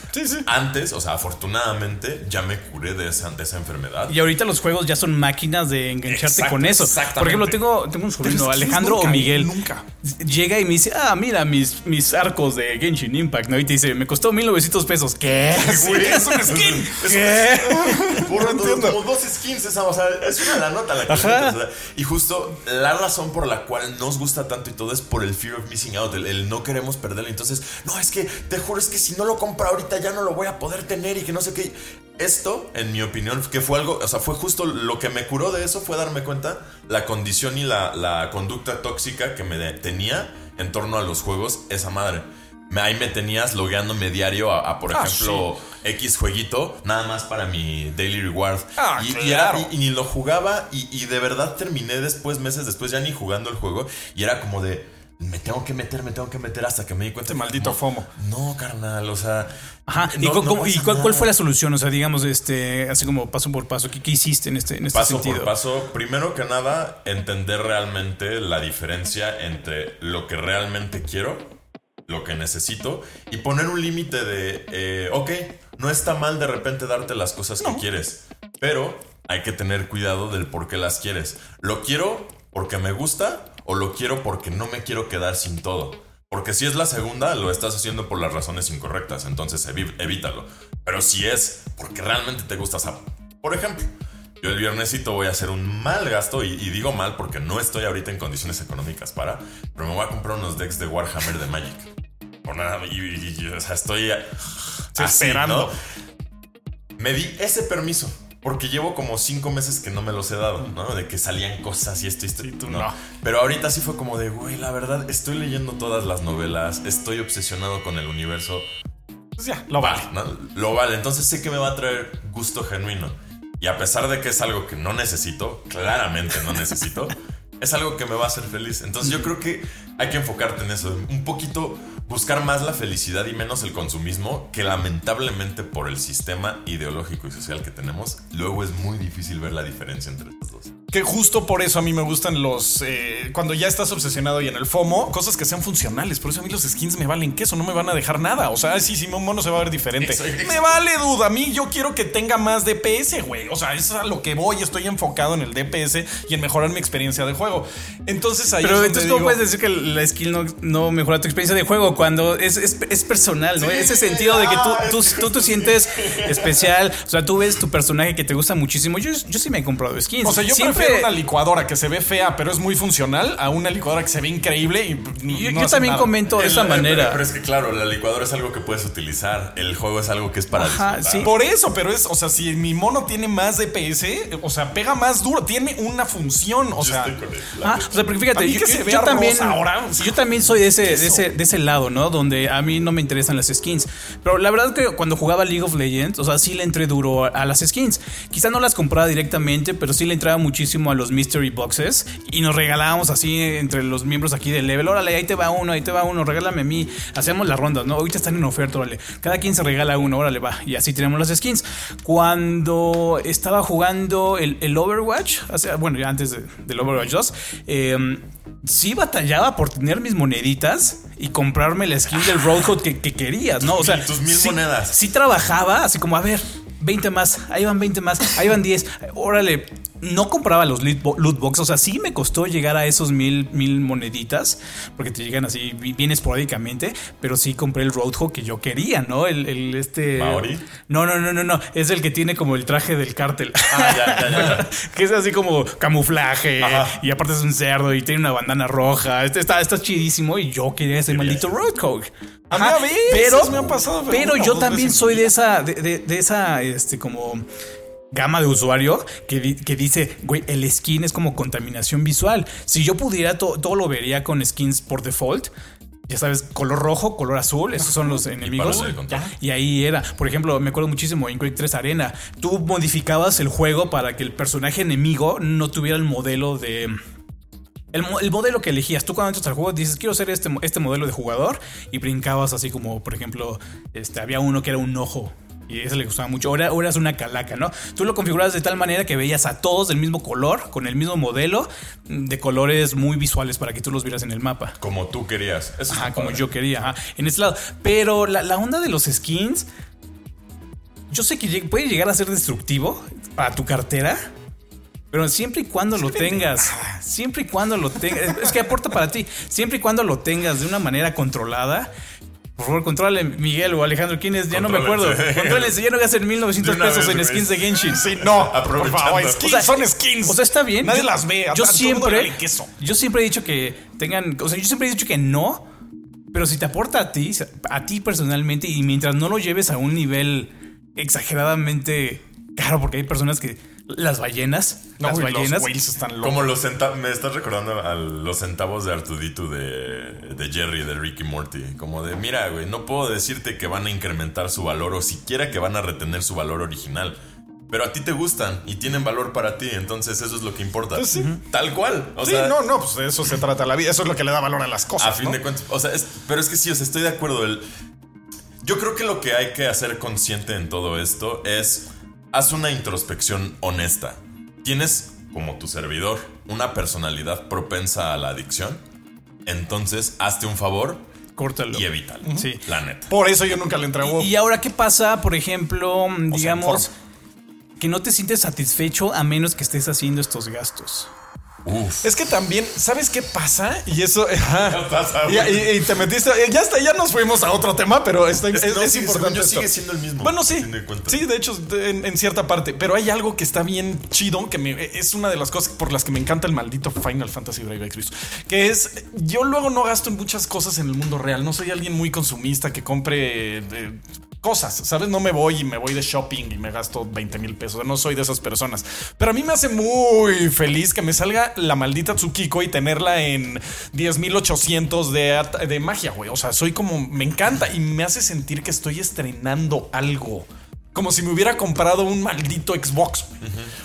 antes, o sea, afortunadamente, ya me curé de esa, de esa enfermedad.
Y ahorita los juegos ya son máquinas de engancharte con eso. Por ejemplo, tengo, tengo un sobrino, Alejandro o Miguel.
Nunca.
Llega y me dice, ah, mira mis, mis arcos de Genshin Impact, ¿no? Y te dice, me costó 1900 pesos. ¿Qué?
es un skin.
¿Qué? Por como dos skins esa, o sea, es una la nota la que Y justo la razón por la cual nos gusta tanto y todo es por el fear of missing out, el, no queremos perderlo. Entonces, no, es que te juro, es que si no lo compro ahorita ya no lo voy a poder tener y que no sé qué. Esto, en mi opinión, que fue algo, o sea, fue justo lo que me curó de eso fue darme cuenta la condición y la, la conducta tóxica que me tenía en torno a los juegos esa madre ahí me tenías logueándome diario a, por ah, ejemplo, X jueguito, nada más para mi daily reward.
Ah,
y, ni lo jugaba y, de verdad terminé después, meses después, ya ni jugando el juego. Y era como de, me tengo que meter, me tengo que meter hasta que me di cuenta.
Este maldito FOMO.
No, carnal, o sea.
Ajá. ¿Y, cuál, fue la solución? O sea, digamos, este, así como paso por paso, ¿qué, hiciste en este, en este
paso
sentido?
Por paso, primero que nada, entender realmente la diferencia entre lo que realmente quiero lo que necesito y poner un límite de, eh, ok, no está mal de repente darte las cosas que quieres, pero hay que tener cuidado del por qué las quieres. Lo quiero porque me gusta o lo quiero porque no me quiero quedar sin todo. Porque si es la segunda, lo estás haciendo por las razones incorrectas, entonces evítalo. Pero si es porque realmente te gusta, por ejemplo, yo el viernesito voy a hacer un mal gasto y, digo mal porque no estoy ahorita en condiciones económicas para, pero me voy a comprar unos decks de Warhammer de Magic. Por nada, y, o sea, estoy
esperando.
Me di ese permiso. Porque llevo como cinco meses que no me los he dado, ¿no? De que salían cosas y esto y esto. tú no. Pero ahorita sí fue como de, güey, la verdad, estoy leyendo todas las novelas, estoy obsesionado con el universo.
Pues ya, lo vale.
Lo vale. Entonces sé que me va a traer gusto genuino. Y a pesar de que es algo que no necesito, claramente no necesito, es algo que me va a hacer feliz. Entonces yo creo que hay que enfocarte en eso. Un poquito buscar más la felicidad y menos el consumismo, que lamentablemente por el sistema ideológico y social que tenemos, luego es muy difícil ver la diferencia entre estos dos.
Que justo por eso a mí me gustan los. Eh, cuando ya estás obsesionado y en el FOMO, cosas que sean funcionales. Por eso a mí los skins me valen queso, no me van a dejar nada. O sea, sí, sí, mono se va a ver diferente. Me vale duda. A mí yo quiero que tenga más DPS, güey. O sea, eso es a lo que voy. Estoy enfocado en el DPS y en mejorar mi experiencia de juego. Entonces ahí.
Pero entonces, ¿cómo puedes decir que la skill no, no, mejora tu experiencia de juego? Cuando es, es, personal, ¿no? Ese sentido de que tú, tú, tú, te sientes especial. O sea, tú ves tu personaje que te gusta muchísimo. Yo, yo sí me he comprado skins.
O sea, yo Siempre una licuadora que se ve fea, pero es muy funcional, a una licuadora que se ve increíble y
Yo, también comento de esa manera.
Pero, es que, claro, la licuadora es algo que puedes utilizar. El juego es algo que es para Ajá,
sí. Por eso, pero es, o sea, si mi mono tiene más DPS, o sea, pega más duro, tiene una función. O sea,
ah, o sea, porque fíjate, yo, también, ahora, yo también soy de ese, de ese, de ese lado, ¿no? Donde a mí no me interesan las skins. Pero la verdad es que cuando jugaba League of Legends, o sea, sí le entré duro a las skins. Quizá no las compraba directamente, pero sí le entraba muchísimo a los mystery boxes y nos regalábamos así entre los miembros aquí del level. Órale, ahí te va uno, ahí te va uno, regálame a mí. Hacemos las rondas, ¿no? Ahorita están en oferta, órale. Cada quien se regala uno, órale, va. Y así tenemos las skins. Cuando estaba jugando el, Overwatch, bueno, ya antes del Overwatch 2, eh, sí batallaba por tener mis moneditas y comprarme la skin del Roadhog que, que querías, ¿no? O sea,
tus mil monedas.
Sí trabajaba, así como, a ver, 20 más, ahí van 20 más, ahí van 10, órale, no compraba los loot box, o sea, sí me costó llegar a esos mil, mil moneditas, porque te llegan así bien esporádicamente, pero sí compré el Roadhog que yo quería, ¿no? El, el este.
¿Maori?
No, no, no, no, no. Es el que tiene como el traje del cártel. Ah, ya, ya, ya. que es así como camuflaje, y aparte es un cerdo y tiene una bandana roja. Este está, está chidísimo y yo quería ese maldito Roadhog.
Ajá, pero, me ha pasado,
pero, yo también soy de esa, de, de, de esa, este, como gama de usuario que, dice, güey, el skin es como contaminación visual. Si yo pudiera, todo lo vería con skins por default. Ya sabes, color rojo, color azul, esos son los enemigos. Y, ahí era. Por ejemplo, me acuerdo muchísimo en Quake 3 Arena. Tú modificabas el juego para que el personaje enemigo no tuviera el modelo de. El, modelo que elegías, tú cuando entras al juego dices, quiero ser este, este modelo de jugador y brincabas así como, por ejemplo, este, había uno que era un ojo y eso le gustaba mucho. Ahora, ahora es una calaca, ¿no? Tú lo configurabas de tal manera que veías a todos del mismo color, con el mismo modelo, de colores muy visuales para que tú los vieras en el mapa.
Como tú querías.
ajá, como yo quería, ajá, en este lado. Pero la, onda de los skins, yo sé que puede llegar a ser destructivo para tu cartera. Pero siempre y cuando lo tengas, siempre y cuando lo tengas, es que aporta para ti, siempre y cuando lo tengas de una manera controlada, por favor, controle Miguel o Alejandro. ¿Quién es? Ya no me acuerdo. Contrólense, ya no gastan 1900 pesos en skins de Genshin.
Sí, no. Por favor, skins son skins.
O sea, está bien.
Nadie las ve.
Yo siempre, yo siempre he dicho que tengan. O sea, yo siempre he dicho que no. Pero si te aporta a ti, a ti personalmente, y mientras no lo lleves a un nivel exageradamente caro, porque hay personas que las ballenas. las ballenas.
están
Como los centavos. Me estás recordando a los centavos de Artudito de, de Jerry, de Ricky Morty. Como de, mira, güey, no puedo decirte que van a incrementar su valor o siquiera que van a retener su valor original. Pero a ti te gustan y tienen valor para ti, entonces eso es lo que importa.
Pues
Tal cual.
sí, no, no, pues de eso se trata la vida. Eso es lo que le da valor a las cosas.
A fin de cuentas. O sea, pero es que sí, o sea, estoy de acuerdo. El, yo creo que lo que hay que hacer consciente en todo esto es Haz una introspección honesta. ¿Tienes, como tu servidor, una personalidad propensa a la adicción? Entonces, hazte un favor
Córtalo.
Y evítalo. Sí. La neta.
Por eso yo nunca le entrego.
¿Y, ahora qué pasa, por ejemplo, digamos, que no te sientes satisfecho a menos que estés haciendo estos gastos?
Es que también, ¿sabes qué pasa? Y eso. y, te metiste. Ya está, ya nos fuimos a otro tema, pero es, importante.
sigue siendo el mismo.
Bueno, sí. Sí, de hecho, en, cierta parte. Pero hay algo que está bien chido, que me, es una de las cosas por las que me encanta el maldito Final Fantasy Brave Exvius. Que es. Yo luego no gasto en muchas cosas en el mundo real. No soy alguien muy consumista que compre. Eh, cosas, ¿sabes? No me voy y me voy de shopping y me gasto 20 mil pesos. No soy de esas personas. Pero a mí me hace muy feliz que me salga la maldita Tsukiko y tenerla en 10.800 de, de magia, güey. O sea, soy como, me encanta y me hace sentir que estoy estrenando algo. Como si me hubiera comprado un maldito Xbox.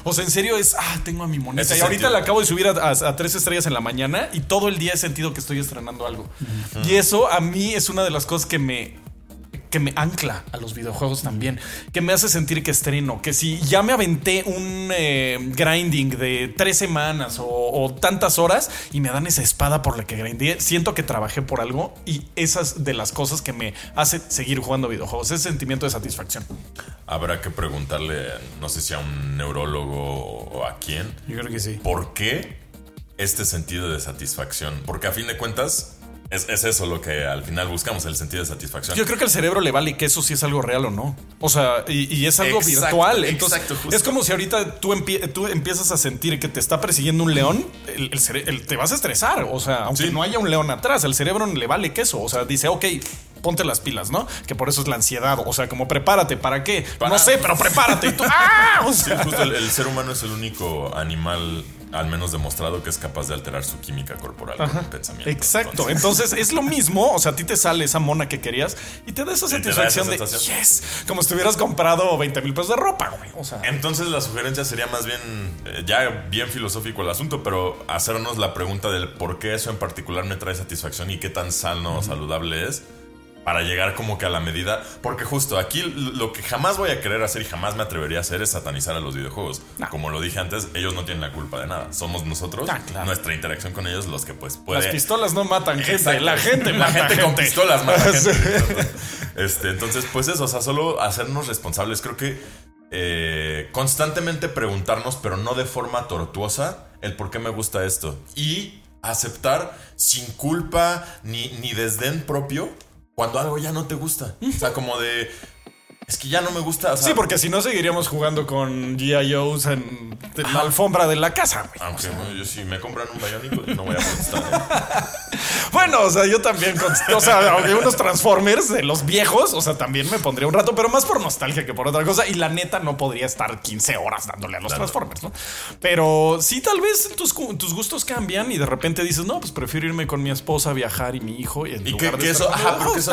O sea, en serio es, ah, tengo a mi moneta. y ahorita la acabo de subir a, tres estrellas en la mañana y todo el día he sentido que estoy estrenando algo. Y eso a mí es una de las cosas que me que me ancla a los videojuegos también, que me hace sentir que estreno, que si ya me aventé un eh, grinding de tres semanas o, tantas horas y me dan esa espada por la que grindé, siento que trabajé por algo y esas de las cosas que me hace seguir jugando videojuegos, ese sentimiento de satisfacción.
Habrá que preguntarle, no sé si a un neurólogo o a quién.
Yo creo que sí.
¿Por qué este sentido de satisfacción? Porque a fin de cuentas es, eso lo que al final buscamos, el sentido de satisfacción.
Yo creo que al cerebro le vale que eso sí es algo real o no. O sea, y, es algo virtual. Entonces, es como si ahorita tú, tú, empiezas a sentir que te está persiguiendo un león, el, te vas a estresar. O sea, aunque no haya un león atrás, al cerebro le vale que eso. O sea, dice, ok, ponte las pilas, ¿no? Que por eso es la ansiedad. O sea, como prepárate, ¿para qué? No sé, pero prepárate. ¡ah!
el, ser humano es el único animal al menos demostrado que es capaz de alterar su química corporal con pensamiento.
Exacto. Entonces, es lo mismo. O sea, a ti te sale esa mona que querías y te da esa satisfacción de yes, como si hubieras comprado 20 mil pesos de ropa, güey. O sea,
entonces la sugerencia sería más bien eh, ya bien filosófico el asunto, pero hacernos la pregunta del por qué eso en particular me trae satisfacción y qué tan sano o saludable es para llegar como que a la medida. Porque justo aquí lo que jamás voy a querer hacer y jamás me atrevería a hacer es satanizar a los videojuegos. Como lo dije antes, ellos no tienen la culpa de nada. Somos nosotros, nuestra interacción con ellos, los que pues pueden.
Las pistolas no matan gente, la gente
La gente, con pistolas mata gente. este, entonces, pues eso, o sea, solo hacernos responsables. Creo que eh, constantemente preguntarnos, pero no de forma tortuosa, el por qué me gusta esto. Y aceptar sin culpa ni, ni desdén propio cuando algo ya no te gusta. O sea, como de, es que ya no me gusta.
sí, porque si no seguiríamos jugando con G.I.O.s en, la alfombra de la casa.
Aunque yo, si me compran un Bionic, pues no voy a protestar.
bueno, o sea, yo también. o sea, aunque unos Transformers de los viejos, o sea, también me pondría un rato, pero más por nostalgia que por otra cosa. Y la neta no podría estar 15 horas dándole a los Transformers, ¿no? Pero sí, tal vez tus, tus gustos cambian y de repente dices, no, pues prefiero irme con mi esposa, viajar y mi hijo. Y, en
y que, eso, ajá, porque eso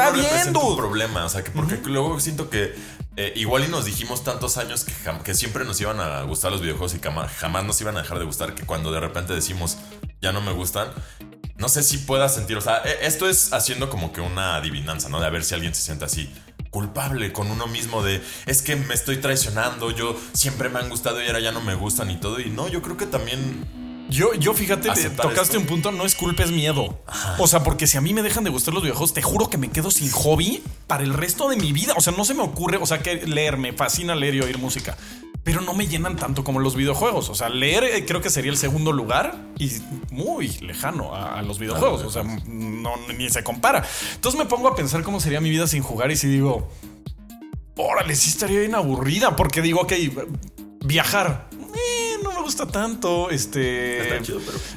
no un problema. O sea, que porque luego siento que eh, igual y nos dijimos tantos años que, siempre nos iban a gustar los videojuegos y jamás, jamás nos iban a dejar de gustar, que cuando de repente decimos ya no me gustan, no sé si pueda sentir, o sea, e, esto es haciendo como que una adivinanza, ¿no? De a ver si alguien se siente así culpable con uno mismo de es que me estoy traicionando, yo siempre me han gustado y ahora ya no me gustan y todo. Y no, yo creo que también
yo, yo fíjate, tocaste un punto, no es culpa, es miedo. O sea, porque si a mí me dejan de gustar los videojuegos, te juro que me quedo sin hobby para el resto de mi vida. O sea, no se me ocurre, o sea, que leer, me fascina leer y oír música. Pero no me llenan tanto como los videojuegos. O sea, leer eh, creo que sería el segundo lugar y muy lejano a, los videojuegos. O sea, no, ni se compara. Entonces me pongo a pensar cómo sería mi vida sin jugar y si digo, órale, sí estaría bien aburrida porque digo, ok, viajar gusta tanto. Este.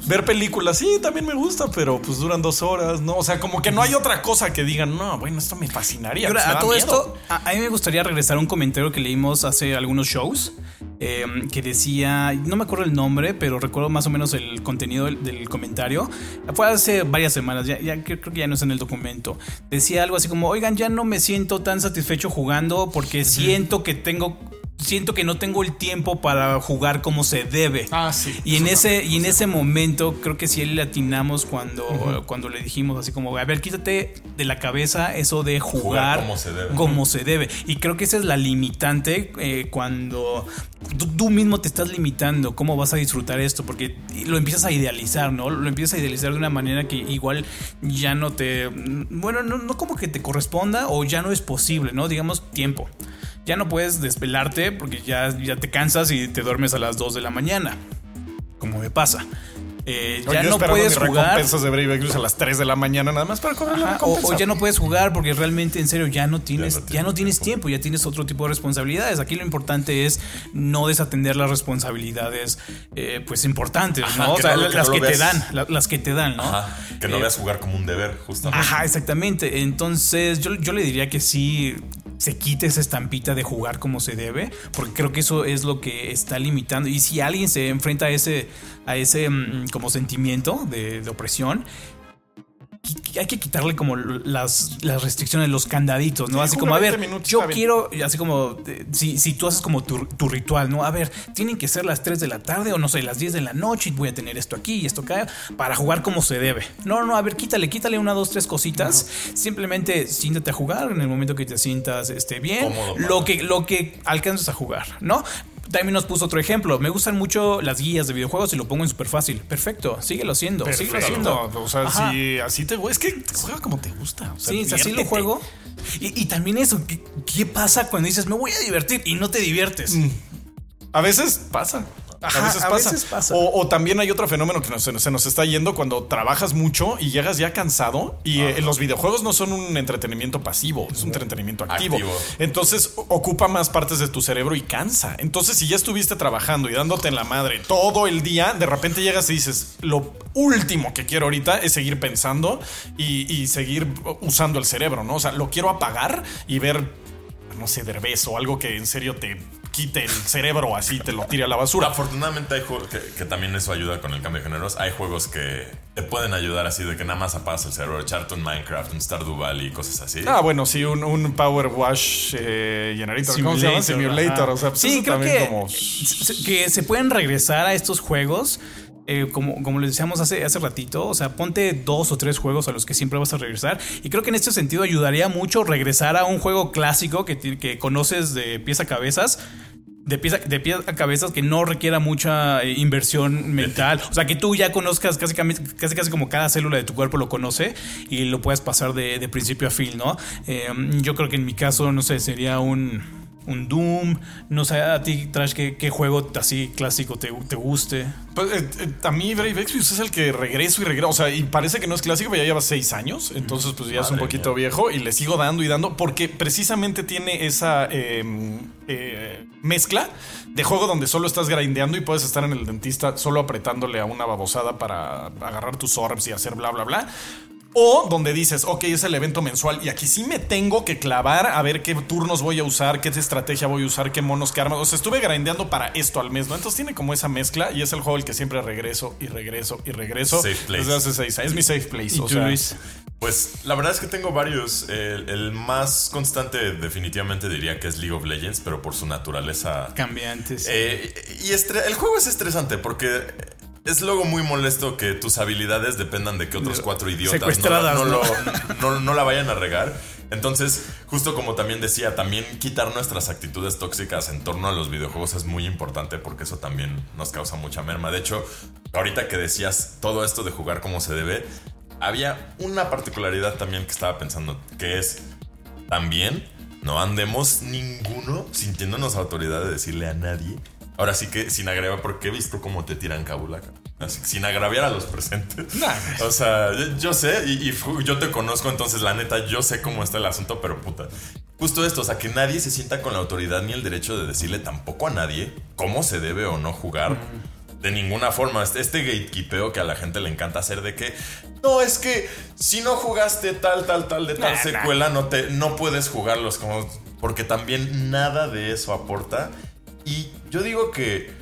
Ver películas, sí, también me gusta, pero pues duran dos horas, ¿no? O sea, como que no hay otra cosa que digan, no, bueno, esto me fascinaría.
Pues, a todo esto, a, mí me gustaría regresar a un comentario que leímos hace algunos shows. Em, que decía, no me acuerdo el nombre, pero recuerdo más o menos el contenido del, comentario. Fue hace varias semanas, ya, ya, creo que ya no es en el documento. Decía algo así como, oigan, ya no me siento tan satisfecho jugando porque siento que tengo siento que no tengo el tiempo para jugar como se debe.
Ah, sí.
Y en ese, y en ese momento creo que sí le atinamos cuando, cuando le dijimos así como, a ver, quítate de la cabeza eso de jugar, como, se debe. Y creo que esa es la limitante eh, cuando tú, mismo te estás limitando cómo vas a disfrutar esto, porque lo empiezas a idealizar, ¿no? Lo empiezas a idealizar de una manera que igual ya no te, bueno, no, no como que te corresponda o ya no es posible, ¿no? Digamos tiempo ya no puedes despelarte porque ya, ya te cansas y te duermes a las 2 de la mañana, como me pasa. Eh, ya no puedes jugar.
recompensas de Brave Exvius a las 3 de la mañana nada más para correr la
o, ya no puedes jugar porque realmente en serio ya no tienes, ya no, tienes tiempo. ya tienes otro tipo de responsabilidades. Aquí lo importante es no desatender las responsabilidades eh, pues importantes, ¿no? O sea, las que te dan, las que te dan, ¿no? Ajá,
que no veas jugar como un deber, justamente.
Ajá, exactamente. Entonces, yo, yo le diría que sí se quite esa estampita de jugar como se debe, porque creo que eso es lo que está limitando. Y si alguien se enfrenta a ese, a ese mm, como sentimiento de, de opresión, hay que quitarle como las, las restricciones, los candaditos, ¿no? así como, a ver, yo quiero, así como, si, si tú haces como tu, ritual, ¿no? A ver, tienen que ser las 3 de la tarde o no sé, las 10 de la noche y voy a tener esto aquí y esto acá para jugar como se debe. No, no, a ver, quítale, quítale una, dos, tres cositas. Simplemente siéntate a jugar en el momento que te sientas esté bien. lo que, lo que alcances a jugar, ¿no? También nos puso otro ejemplo. Me gustan mucho las guías de videojuegos y lo pongo en súper fácil. Perfecto, síguelo haciendo, síguelo haciendo.
O sea, si así te es que juega como te gusta.
sí, así lo juego. Y, también eso, ¿qué, pasa cuando dices me voy a divertir y no te diviertes? Mm.
A veces pasa a, veces pasa. O, también hay otro fenómeno que se nos está yendo cuando trabajas mucho y llegas ya cansado. Y eh, los videojuegos no son un entretenimiento pasivo, es un entretenimiento activo. Entonces ocupa más partes de tu cerebro y cansa. Entonces, si ya estuviste trabajando y dándote en la madre todo el día, de repente llegas y dices: Lo último que quiero ahorita es seguir pensando y, y seguir usando el cerebro, ¿no? O sea, lo quiero apagar y ver no sé, derbez o algo que en serio te quite el cerebro así, te lo tire a la basura.
Afortunadamente hay juegos que, también eso ayuda con el cambio de géneros. Hay juegos que te pueden ayudar así de que nada más apagas el cerebro, echarte un Minecraft, un Stardew Valley y cosas así.
Ah, bueno, sí, un, Power Wash eh, Generator. Simulator. Simulator. O sea, pues
sí, creo que, que se pueden regresar a estos juegos eh, como, como les decíamos hace, hace ratito, o sea, ponte dos o tres juegos a los que siempre vas a regresar. Y creo que en este sentido ayudaría mucho regresar a un juego clásico que, que conoces de pieza a cabezas. De pieza, de pieza a cabezas que no requiera mucha eh, inversión mental. O sea, que tú ya conozcas casi, casi, casi como cada célula de tu cuerpo lo conoce y lo puedes pasar de, de principio a fin, ¿no? Eh, yo creo que en mi caso, no sé, sería un un Doom. No sé, a ti, Trash, ¿qué, juego así clásico te, te guste?
Pues eh, eh, a mí Brave Exvius es el que regreso y regreso. O sea, y parece que no es clásico, pero ya lleva seis años. Entonces, pues ya es un poquito viejo y le sigo dando y dando porque precisamente tiene esa em, eh, mezcla de juego donde solo estás grindeando y puedes estar en el dentista solo apretándole a una babosada para agarrar tus orbs y hacer bla, bla, bla. O donde dices, ok, es el evento mensual y aquí sí me tengo que clavar a ver qué turnos voy a usar, qué estrategia voy a usar, qué monos, qué armas. O sea, estuve grindeando para esto al mes, ¿no? Entonces tiene como esa mezcla y es el juego al que siempre regreso y regreso y regreso. Safe place. Desde hace seis años. Es mi safe place. o sea,
Pues la verdad es que tengo varios. El, más constante definitivamente diría que es League of Legends, pero por su naturaleza...
Cambiantes.
Eh, y el juego es estresante porque es luego muy molesto que tus habilidades dependan de que otros cuatro idiotas no, no, la vayan a regar. Entonces, justo como también decía, también quitar nuestras actitudes tóxicas en torno a los videojuegos es muy importante porque eso también nos causa mucha merma. De hecho, ahorita que decías todo esto de jugar como se debe, había una particularidad también que estaba pensando, que es también no andemos ninguno sintiéndonos autoridad de decirle a nadie Ahora sí que sin agraviar, porque he visto cómo te tiran cabulaca. Así, sin agraviar a los presentes. O sea, yo sé y, yo te conozco, entonces la neta, yo sé cómo está el asunto, pero puta. Justo esto, o sea, que nadie se sienta con la autoridad ni el derecho de decirle tampoco a nadie cómo se debe o no jugar. De ninguna forma, este, este gatekeepeo que a la gente le encanta hacer de que no, es que si no jugaste tal, tal, tal de tal secuela, no, te, no puedes jugarlos como. Porque también nada de eso aporta y yo digo que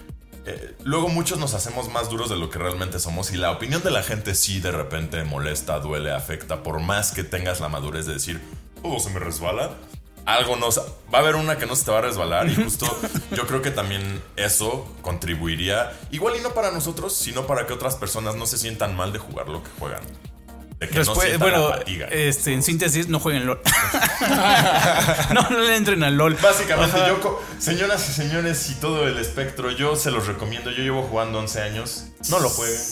eh, luego muchos nos hacemos más duros de lo que realmente somos y la opinión de la gente sí de repente molesta, duele, afecta, por más que tengas la madurez de decir, todo se me resbala. Algo nos... Va a haber una que no se te va a resbalar y justo yo creo que también eso contribuiría, igual y no para nosotros, sino para que otras personas no se sientan mal de jugar lo que juegan.
Después, bueno, este, en síntesis, no jueguen LOL. no, no le entren al LOL.
Básicamente, yo, señoras y señores y todo el espectro, yo se los recomiendo. Yo llevo jugando 11 años. No lo jueguen.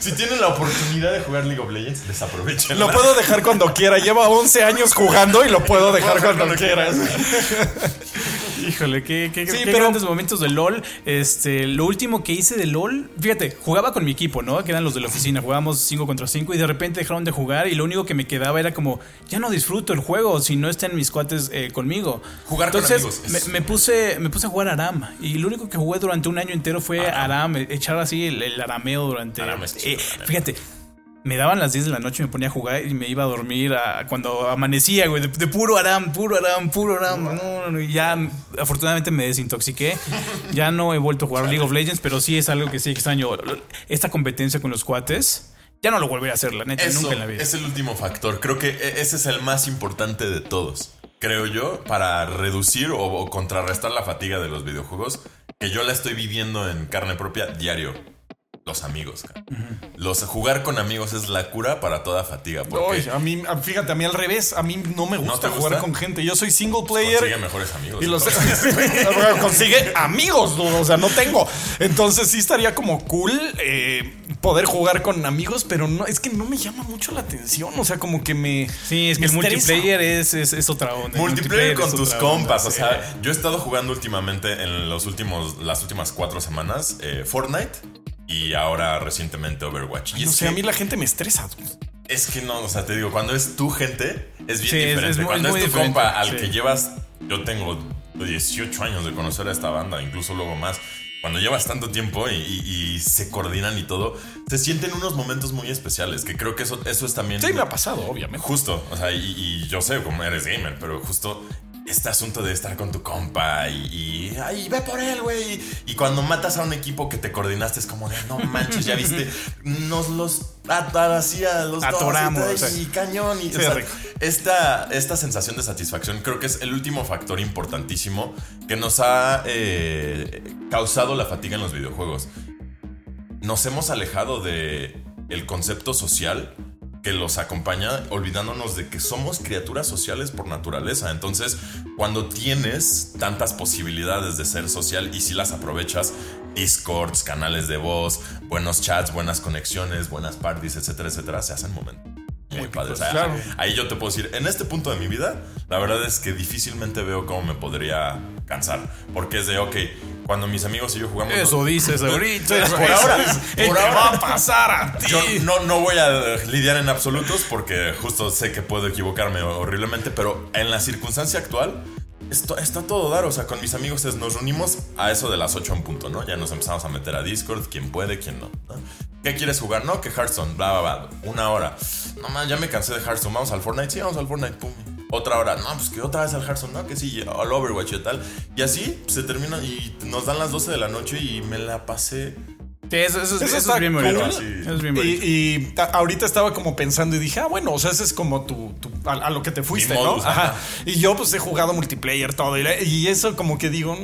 Si tienen la oportunidad de jugar League of Legends, desaprovechen.
Lo puedo dejar cuando quiera. Lleva 11 años jugando y lo puedo dejar cuando, quieras.
Híjole, qué, qué, qué grandes momentos de LOL. Este, lo último que hice de LOL, fíjate, jugaba con mi equipo, ¿no? Que eran los de la oficina, jugábamos 5 contra 5 y de repente dejaron de jugar y lo único que me quedaba era como, ya no disfruto el juego si no están mis cuates eh, conmigo.
Jugar
Entonces,
con amigos.
Me, puse, me puse a jugar Aram y lo único que jugué durante un año entero fue Aram, echar así el, arameo durante... Eh, fíjate, me daban las 10 de la noche, me ponía a jugar y me iba a dormir cuando amanecía, güey, de, puro aram, puro aram, puro aram. No, no, ya afortunadamente me desintoxiqué. Ya no he vuelto a jugar League of Legends, pero sí es algo que sí extraño. Esta competencia con los cuates. Ya no lo volveré a hacer, la neta, nunca en la vida.
Es el último factor. Creo que e, ese es el más importante de todos. Creo yo, para reducir o contrarrestar la fatiga de los videojuegos, que yo la estoy viviendo en carne propia diario los amigos. Los jugar con amigos es la cura para toda fatiga.
Porque a mí, fíjate, a mí al revés, a mí no me gusta, jugar con gente. Yo soy single player.
Consigue mejores amigos.
Y los consigue amigos, o sea, no tengo. Entonces sí estaría como cool eh, poder jugar con amigos, pero no, es que no me llama mucho la atención. O sea, como que me.
Sí, es que el multiplayer es, es, otra onda.
Multiplayer, con tus compas. O sea, yo he estado jugando últimamente en los últimos, las últimas cuatro semanas eh, Fortnite y ahora recientemente Overwatch.
y
es
a mí la gente me estresa.
Es que no, o sea, te digo, cuando es tu gente, es bien diferente. cuando es, tu compa al que llevas, yo tengo 18 años de conocer a esta banda, incluso luego más. Cuando llevas tanto tiempo y, se coordinan y todo, se sienten unos momentos muy especiales, que creo que eso, eso es también...
Sí, me ha pasado, obviamente.
Justo, o sea, y, y yo sé cómo eres gamer, pero justo este asunto de estar con tu compa y, y ay, ve por él, güey. Y cuando matas a un equipo que te coordinaste es como de, no manches, ya viste, nos los hacía los
Atoramos,
dos y, cañón. Y, esta, esta sensación de satisfacción creo que es el último factor importantísimo que nos ha eh, causado la fatiga en los videojuegos. Nos hemos alejado de el concepto social que los acompaña, olvidándonos de que somos criaturas sociales por naturaleza. Entonces, cuando tienes tantas posibilidades de ser social y si las aprovechas, discords, canales de voz, buenos chats, buenas conexiones, buenas parties, etcétera, etcétera, se hacen momentos muy padres. Ahí yo te puedo decir, en este punto de mi vida, la verdad es que difícilmente veo cómo me podría cansar. Porque es de, ok, cuando mis amigos y yo jugamos.
Eso dices ahorita.
por ahora,
por ahora va a pasar a ti.
Yo no, no voy a lidiar en absolutos porque justo sé que puedo equivocarme horriblemente, pero en la circunstancia actual. Esto, está todo dar, o sea, con mis amigos nos reunimos a eso de las 8 en punto, ¿no? Ya nos empezamos a meter a Discord, quién puede, quién no. ¿Qué quieres jugar? No, que Hearthstone, bla, bla, bla. Una hora. No, man, ya me cansé de Hearthstone. Vamos al Fortnite. Sí, vamos al Fortnite. Pum otra hora, no, pues que otra vez al Hearthstone, no, que sí, al Overwatch y tal. Y así se termina y nos dan las 12 de la noche y me la pasé.
Eso, es bien bonito.
Y, ahorita estaba como pensando y dije, ah, bueno, o sea, ese es como tu, a, lo que te fuiste, ¿no? Ajá. Y yo pues he jugado multiplayer todo y, eso como que digo,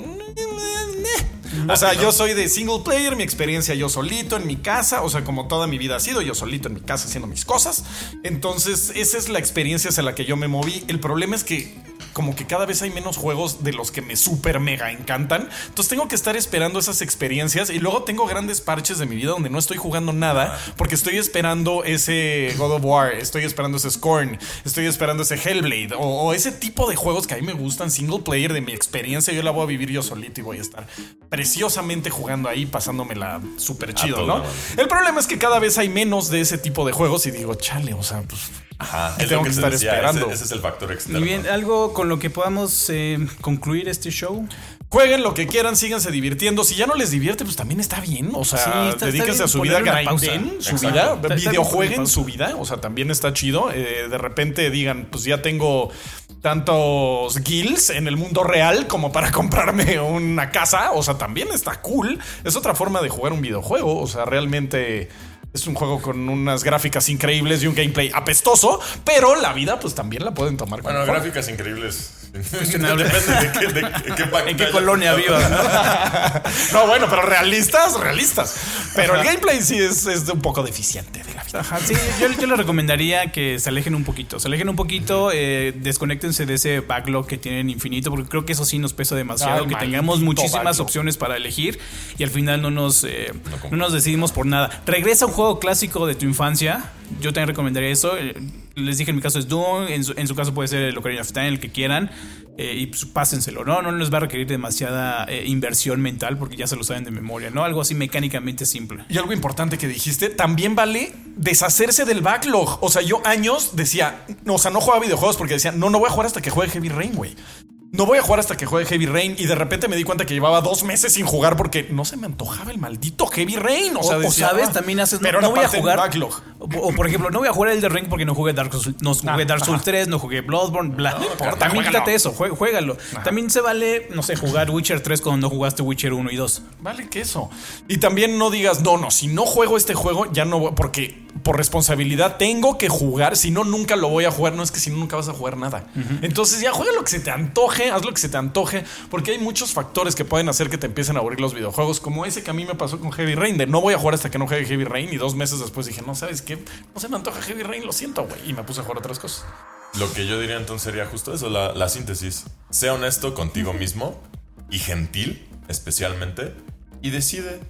o sea, yo soy de single player, mi experiencia yo solito en mi casa, o sea, como toda mi vida ha sido, yo solito en mi casa haciendo mis cosas. Entonces, esa es la experiencia hacia la que yo me moví. El problema es que como que cada vez hay menos juegos de los que me super mega encantan. Entonces tengo que estar esperando esas experiencias y luego tengo grandes parches de mi vida donde no estoy jugando nada porque estoy esperando ese God of War, estoy esperando ese Scorn, estoy esperando ese Hellblade o, ese tipo de juegos que a mí me gustan single player de mi experiencia. Yo la voy a vivir yo solito y voy a estar preciosamente jugando ahí, pasándomela súper chido, ¿no? El problema es que cada vez hay menos de ese tipo de juegos y digo, chale, o sea, pues
Ajá, tengo que, estar esperando. Ese, es el factor externo.
Y bien, algo con lo que podamos eh, concluir este show.
Jueguen lo que quieran, síganse divirtiendo. Si ya no les divierte, pues también está bien. O sea, dedíquense a su vida, grinden su vida, videojueguen su vida. O sea, también está chido. Eh, de repente digan, pues ya tengo tantos guilds en el mundo real como para comprarme una casa. O sea, también está cool. Es otra forma de jugar un videojuego. O sea, realmente es un juego con unas gráficas increíbles y un gameplay apestoso, pero la vida pues también la pueden tomar.
Bueno, gráficas increíbles. Depende de
en qué colonia vivas.
¿no? ¿no? bueno, pero realistas, realistas. Pero el gameplay sí es, es un poco deficiente de la vida.
Ajá, sí, yo, yo les recomendaría que se alejen un poquito. Se alejen un poquito, eh, desconectense de ese backlog que tienen infinito, porque creo que eso sí nos pesa demasiado. que tengamos muchísimas opciones para elegir y al final no nos, eh, no nos decidimos por nada. Regresa a un juego clásico de tu infancia. Yo también recomendaría eso. Les dije en mi caso es Doom, en su, en su caso puede ser el Ocarina of Time, el que quieran. Eh, y pues, pásenselo, ¿no? No les va a requerir demasiada eh, inversión mental porque ya se lo saben de memoria, ¿no? Algo así mecánicamente simple.
Y algo importante que dijiste, también vale deshacerse del backlog. O sea, yo años decía, o sea, no jugaba videojuegos porque decía, no, no voy a jugar hasta que juegue Heavy Rain, güey no voy a jugar hasta que juegue Heavy Rain. Y de repente me di cuenta que llevaba dos meses sin jugar porque no se me antojaba el maldito Heavy Rain. O, sea,
sabes, ah, también haces.
Pero no, voy a jugar. Backlog.
O, por ejemplo, no voy a jugar el de Ring porque no jugué Dark Souls, no jugué Dark Souls 3, no jugué Bloodborne, bla. también quítate eso, juégalo. También se vale, no sé, jugar Witcher 3 cuando no jugaste Witcher 1 y 2.
Vale que eso. Y también no digas, no, no, si no juego este juego, ya no voy, porque por responsabilidad tengo que jugar, si no, nunca lo voy a jugar. No es que si no, nunca vas a jugar nada. Entonces ya juega lo que se te antoje, haz lo que se te antoje, porque hay muchos factores que pueden hacer que te empiecen a aburrir los videojuegos, como ese que a mí me pasó con Heavy Rain, de no voy a jugar hasta que no juegue Heavy Rain, y dos meses después dije, no, ¿sabes qué? No se me antoja Heavy Rain, lo siento, güey, y me puse a jugar otras cosas.
Lo que yo diría entonces sería justo eso, la, la síntesis. Sea honesto contigo mismo y gentil, especialmente, y decide,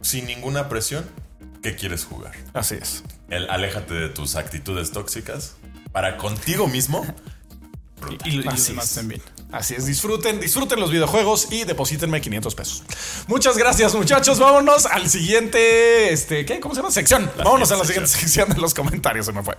sin ninguna presión, qué quieres jugar.
Así es.
El aléjate de tus actitudes tóxicas para contigo mismo.
y, y, los demás también.
Así es, disfruten, disfruten los videojuegos y deposítenme 500 pesos. Muchas gracias, muchachos. Vámonos al siguiente, este, ¿qué? ¿Cómo se llama? Sección. Vámonos a la siguiente sección de los comentarios, se me fue.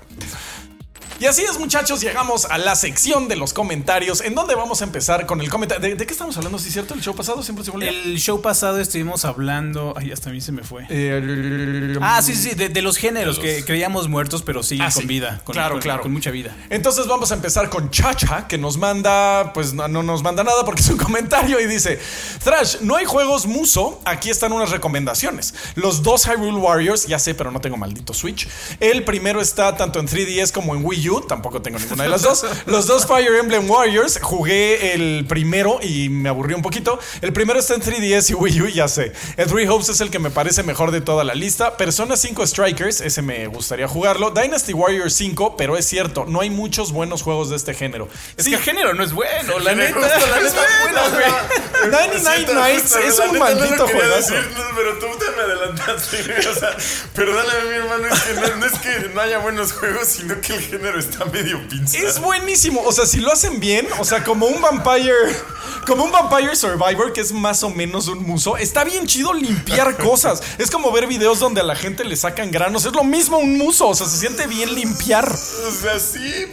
Y así es, muchachos, llegamos a la sección de los comentarios, en donde vamos a empezar con el comentario. ¿De, qué estamos hablando? ¿Sí es cierto? ¿El show pasado siempre se volvió?
El show pasado estuvimos hablando. Ay, hasta a mí se me fue. Eh, ah, sí, sí, de, los géneros que creíamos muertos, pero siguen ah, con vida. Con,
claro, claro.
Con mucha vida.
Entonces vamos a empezar con Chacha, que nos manda, pues no, no nos manda nada porque es un comentario y dice: Thrash, no hay juegos Muso. Aquí están unas recomendaciones. Los dos Hyrule Warriors, ya sé, pero no tengo maldito Switch. El primero está tanto en 3DS como en Wii U tampoco tengo ninguna de las dos. Los dos Fire Emblem Warriors, jugué el primero y me aburrí un poquito. El primero está en 3DS y Wii U, ya sé. El Three Hopes es el que me parece mejor de toda la lista. Persona 5 Strikers, ese me gustaría jugarlo. Dynasty Warriors 5, pero es cierto, no hay muchos buenos juegos de este género.
Es que el género no es bueno, la neta. La neta
bueno, 99 Nights es un maldito juego.
Pero tú te me adelantaste. O sea, perdóname, mi hermano, es que no, no es que no haya buenos juegos, sino que el género está medio pinzado.
Es buenísimo. O sea, si lo hacen bien, o sea, como un vampire. Como un Vampire Survivor, que es más o menos un muso, está bien chido limpiar cosas. Es como ver videos donde a la gente le sacan granos. Es lo mismo un muso, o sea, se siente bien limpiar.
O sea, sí,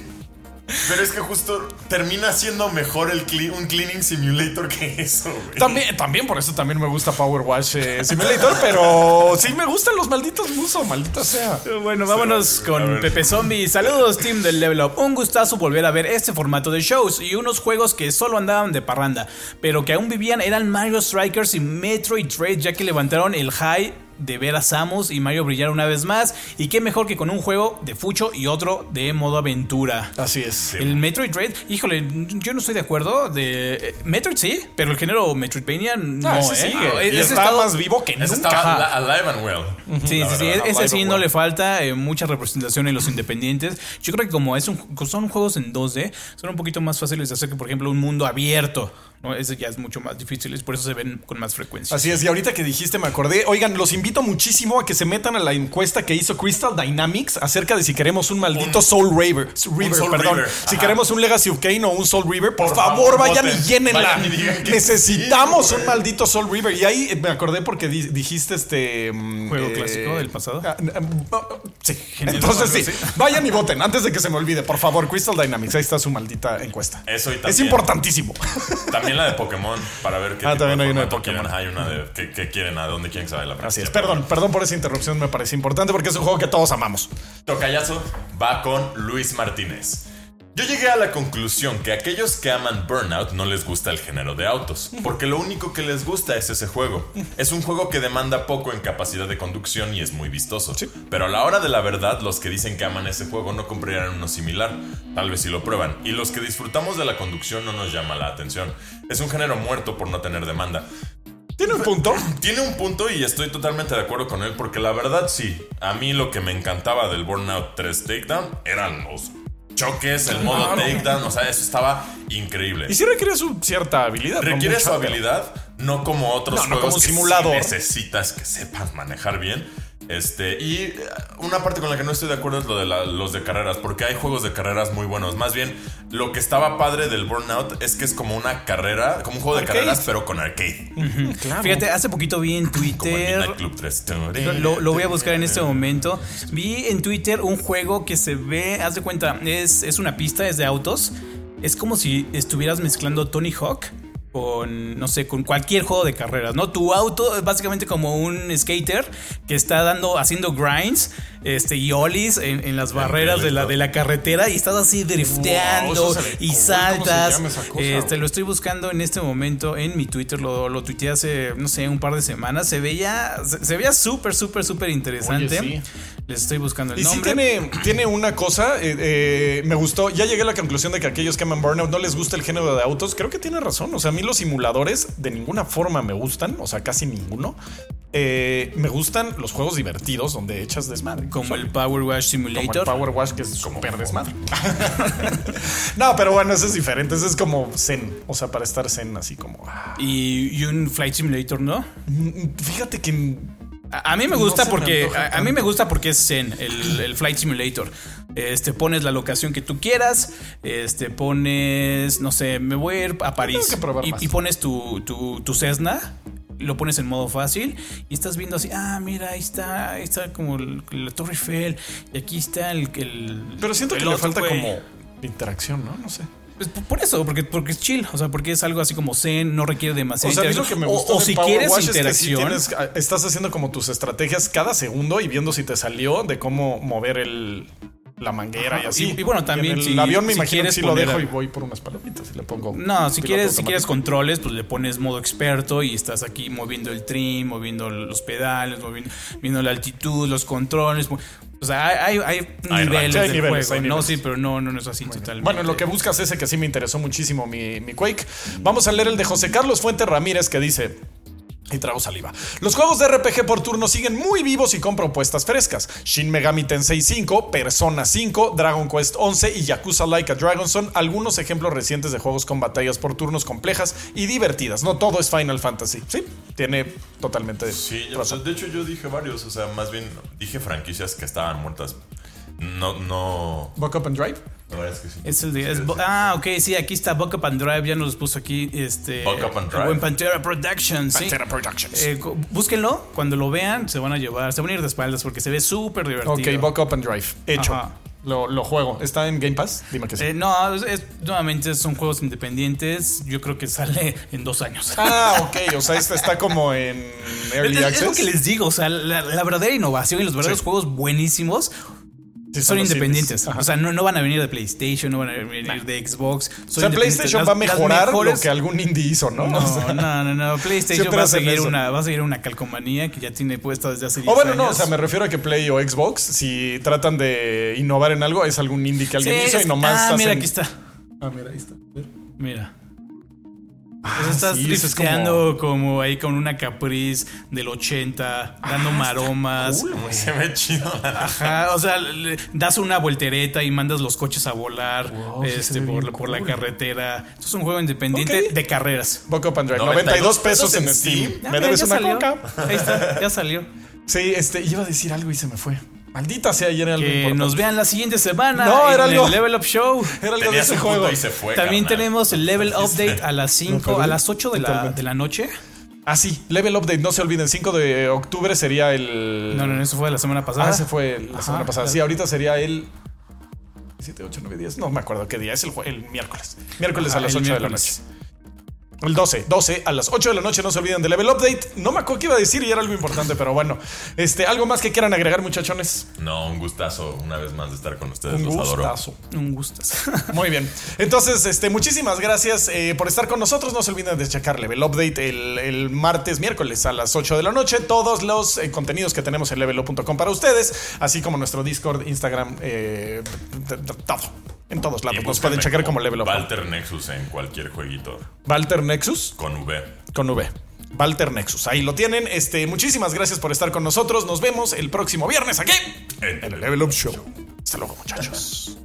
pero es que justo termina siendo mejor el un cleaning simulator que eso,
También, también por eso también me gusta Power Wash eh, Simulator, pero sí me gustan los malditos musos, maldita sea.
Bueno, vámonos con Pepe Zombie. Saludos, team del Level Up. Un gustazo volver a ver este formato de shows y unos juegos que solo andaban de parranda, pero que aún vivían eran Mario Strikers y Metroid Trade, ya que levantaron el high de ver a Samus y Mario brillar una vez más. Y qué mejor que con un juego de fucho y otro de modo aventura.
Así es.
El Metroid Dread, híjole, yo no estoy de acuerdo. De eh, Metroid sí, pero el género Metroidvania no, ah, ¿eh?
está más vivo que nunca.
Está alive and well.
Sí, sí, sí. Ese sí no le falta eh, mucha representación en los independientes. Yo creo que como es un, son juegos en 2D, son un poquito más fáciles de hacer que, por ejemplo, un mundo abierto. ¿no? Ese ya es mucho más difícil, por eso se ven con más frecuencia.
Así es, y ahorita que dijiste me acordé, oigan, los invito muchísimo a que se metan a la encuesta que hizo Crystal Dynamics acerca de si queremos un maldito Soul River, perdón, si queremos un Legacy of Kane o un Soul River, por, favor, vayan y llénenla. Necesitamos un maldito Soul River y ahí me acordé porque dijiste este
mm, juego eh, clásico del pasado. Ah,
sí, entonces sí, vayan y voten antes de que se me olvide, por favor, Crystal Dynamics, ahí está su maldita encuesta.
Eso
Es importantísimo.
También la de Pokémon, para ver qué
ah, también hay una de Pokémon.
Hay una de qué, quieren, a dónde quieren saber la
Así es. Perdón, perdón por esa interrupción, me parece importante porque es un juego que todos amamos.
Tocayazo va con Luis Martínez. Yo llegué a la conclusión que a aquellos que aman Burnout no les gusta el género de autos, porque lo único que les gusta es ese juego. Es un juego que demanda poco en capacidad de conducción y es muy vistoso. Pero a la hora de la verdad, los que dicen que aman ese juego no comprarían uno similar, tal vez si lo prueban, y los que disfrutamos de la conducción no nos llama la atención. Es un género muerto por no tener demanda.
¿Tiene un punto?
Tiene un punto y estoy totalmente de acuerdo con él porque la verdad sí, a mí lo que me encantaba del Burnout 3 Takedown eran los choques, el modo takedown, o sea, eso estaba increíble.
Y sí requiere su cierta habilidad.
Requiere su habilidad, no como otros juegos
como que necesitas
que sepas manejar bien. Este, y una parte con la que no estoy de acuerdo es lo de los de carreras, porque hay juegos de carreras muy buenos. Más bien, lo que estaba padre del Burnout es que es como una carrera, como un juego de carreras, pero con arcade.
Fíjate, hace poquito vi en Twitter. Club 3. Lo, lo, voy a buscar en este momento. Vi en Twitter un juego que se ve, haz de cuenta, es, es una pista, es de autos. Es como si estuvieras mezclando Tony Hawk con, no sé, con cualquier juego de carreras, ¿no? Tu auto es básicamente como un skater que está dando, haciendo grinds este, y ollies en, las barreras de la, de la carretera y estás así drifteando y saltas. Este, lo estoy buscando en este momento en mi Twitter, lo, lo tuiteé hace, no sé, un par de semanas. Se veía, se, veía súper, súper, súper interesante. Les estoy buscando el nombre.
Y sí tiene, tiene una cosa, eh, eh, me gustó, ya llegué a la conclusión de que aquellos que aman Burnout no les gusta el género de autos. Creo que tiene razón. O sea, a mí los simuladores de ninguna forma me gustan, o sea, casi ninguno. Eh, me gustan los juegos divertidos donde echas desmadre.
Como el Power Wash Simulator. Como
el Power Wash que es como desmadre. no, pero bueno, eso es diferente. Eso es como zen. O sea, para estar zen así como.
Ah. Y, un Flight Simulator, ¿no?
Mm, fíjate que
a, mí me gusta porque a, mí me gusta porque es Zen, el, Flight Simulator. Este pones la locación que tú quieras, este pones, no sé, me voy a ir a París y, pones tu, tu, Cessna lo pones en modo fácil y estás viendo así, ah, mira, ahí está, ahí está como la Torre Eiffel y aquí está el...
Pero siento que le falta como interacción, ¿no? No sé.
Pues, por eso, porque, porque es chill, o sea, porque es algo así como zen, no requiere demasiado.
O sea, lo que me gusta o, si quieres interacción. estás haciendo como tus estrategias cada segundo y viendo si te salió de cómo mover el, la manguera y así.
Y, bueno, también
el avión me imagino que si lo dejo y voy por unas palomitas y le pongo.
No, si quieres, si quieres controles, pues le pones modo experto y estás aquí moviendo el trim, moviendo los pedales, moviendo, viendo la altitud, los controles. O sea, hay, hay, niveles de juego. No, sí, pero no, no, es así totalmente.
Bueno, lo que buscas ese que sí me interesó muchísimo mi, mi Quake. Vamos a leer el de José Carlos Fuente Ramírez que dice. Y trago saliva. Los juegos de RPG por turno siguen muy vivos y con propuestas frescas. Shin Megami Tensei 5, Persona 5, Dragon Quest 11 y Yakuza Like a Dragon son algunos ejemplos recientes de juegos con batallas por turnos complejas y divertidas. No todo es Final Fantasy. Sí, tiene totalmente.
Sí, de hecho yo dije varios, o sea, más bien dije franquicias que estaban muertas. No, no.
Buck Up and Drive.
Es el de. ah, ok, sí, aquí está Buck Up and Drive. Ya nos puso aquí. Este.
Buck Up and Drive.
Buen Pantera Productions.
Pantera Productions.
Eh, búsquenlo. Cuando lo vean, se van a llevar. Se van a ir de espaldas porque se ve súper divertido.
Ok, Buck Up and Drive. Hecho. Lo, juego. ¿Está en Game Pass? Dime que sí.
Eh, no, nuevamente son juegos independientes. Yo creo que sale en dos años.
Ah, ok. O sea, este está como en Early Access.
Es lo que les digo. O sea, la, verdadera innovación y los verdaderos juegos buenísimos son, independientes. O sea, no, no, van a venir de PlayStation, no van a venir de Xbox.
o sea, PlayStation va a mejorar lo que algún indie hizo, ¿no?
No, no, no, PlayStation va a, seguir una, va a seguir una calcomanía que ya tiene puesta desde hace 10
O bueno, no, o sea, me refiero a que Play o Xbox, si tratan de innovar en algo, es algún indie que alguien hizo y nomás.
Ah, mira, aquí está.
Ah, mira, ahí está.
Mira. Ah, estás sí, como... ahí con una Caprice del 80, dando ah, maromas.
Se ve chido.
Ajá, o sea, das una voltereta y mandas los coches a volar este, por, la carretera. Esto es un juego independiente de carreras.
Boca Pandroid, 92 pesos en Steam. Me debes una coca.
Ahí está, ya salió.
Sí, este, iba a decir algo y se me fue. Maldita sea, ayer algo
Que nos vean la siguiente semana
no, era algo,
el Level Up Show.
Era algo de ese juego.
También tenemos el Level Update a las 5, a las 8 de la, de la noche.
Ah, sí, Level Update, no se olviden, 5 de octubre sería el...
No, no, eso fue la semana pasada.
Ah, ese fue la semana pasada. Sí, ahorita sería el... 7, 8, 9, 10. No me acuerdo qué día. Es el, el miércoles. Miércoles a las 8 de la noche. El 12, 12 a las 8 de la noche, no se olviden de Level Update. No me acuerdo qué iba a decir y era algo importante, pero bueno. Este, ¿Algo más que quieran agregar, muchachones?
No, un gustazo una vez más de estar con ustedes. Un
gustazo.
Un gustazo.
Muy bien. Entonces, este, muchísimas gracias eh, por estar con nosotros. No se olviden de checar Level Update el, martes, miércoles a las 8 de la noche. Todos los eh, contenidos que tenemos en levelup.com para ustedes, así como nuestro Discord, Instagram, eh, todo. En todos lados. Nos pueden checar como Level Up.
Walter Nexus en cualquier jueguito.
Walter Nexus.
Con V.
Con V. Walter Nexus. Ahí lo tienen. Este, muchísimas gracias por estar con nosotros. Nos vemos el próximo viernes aquí en el Level Up Show. Hasta luego, muchachos.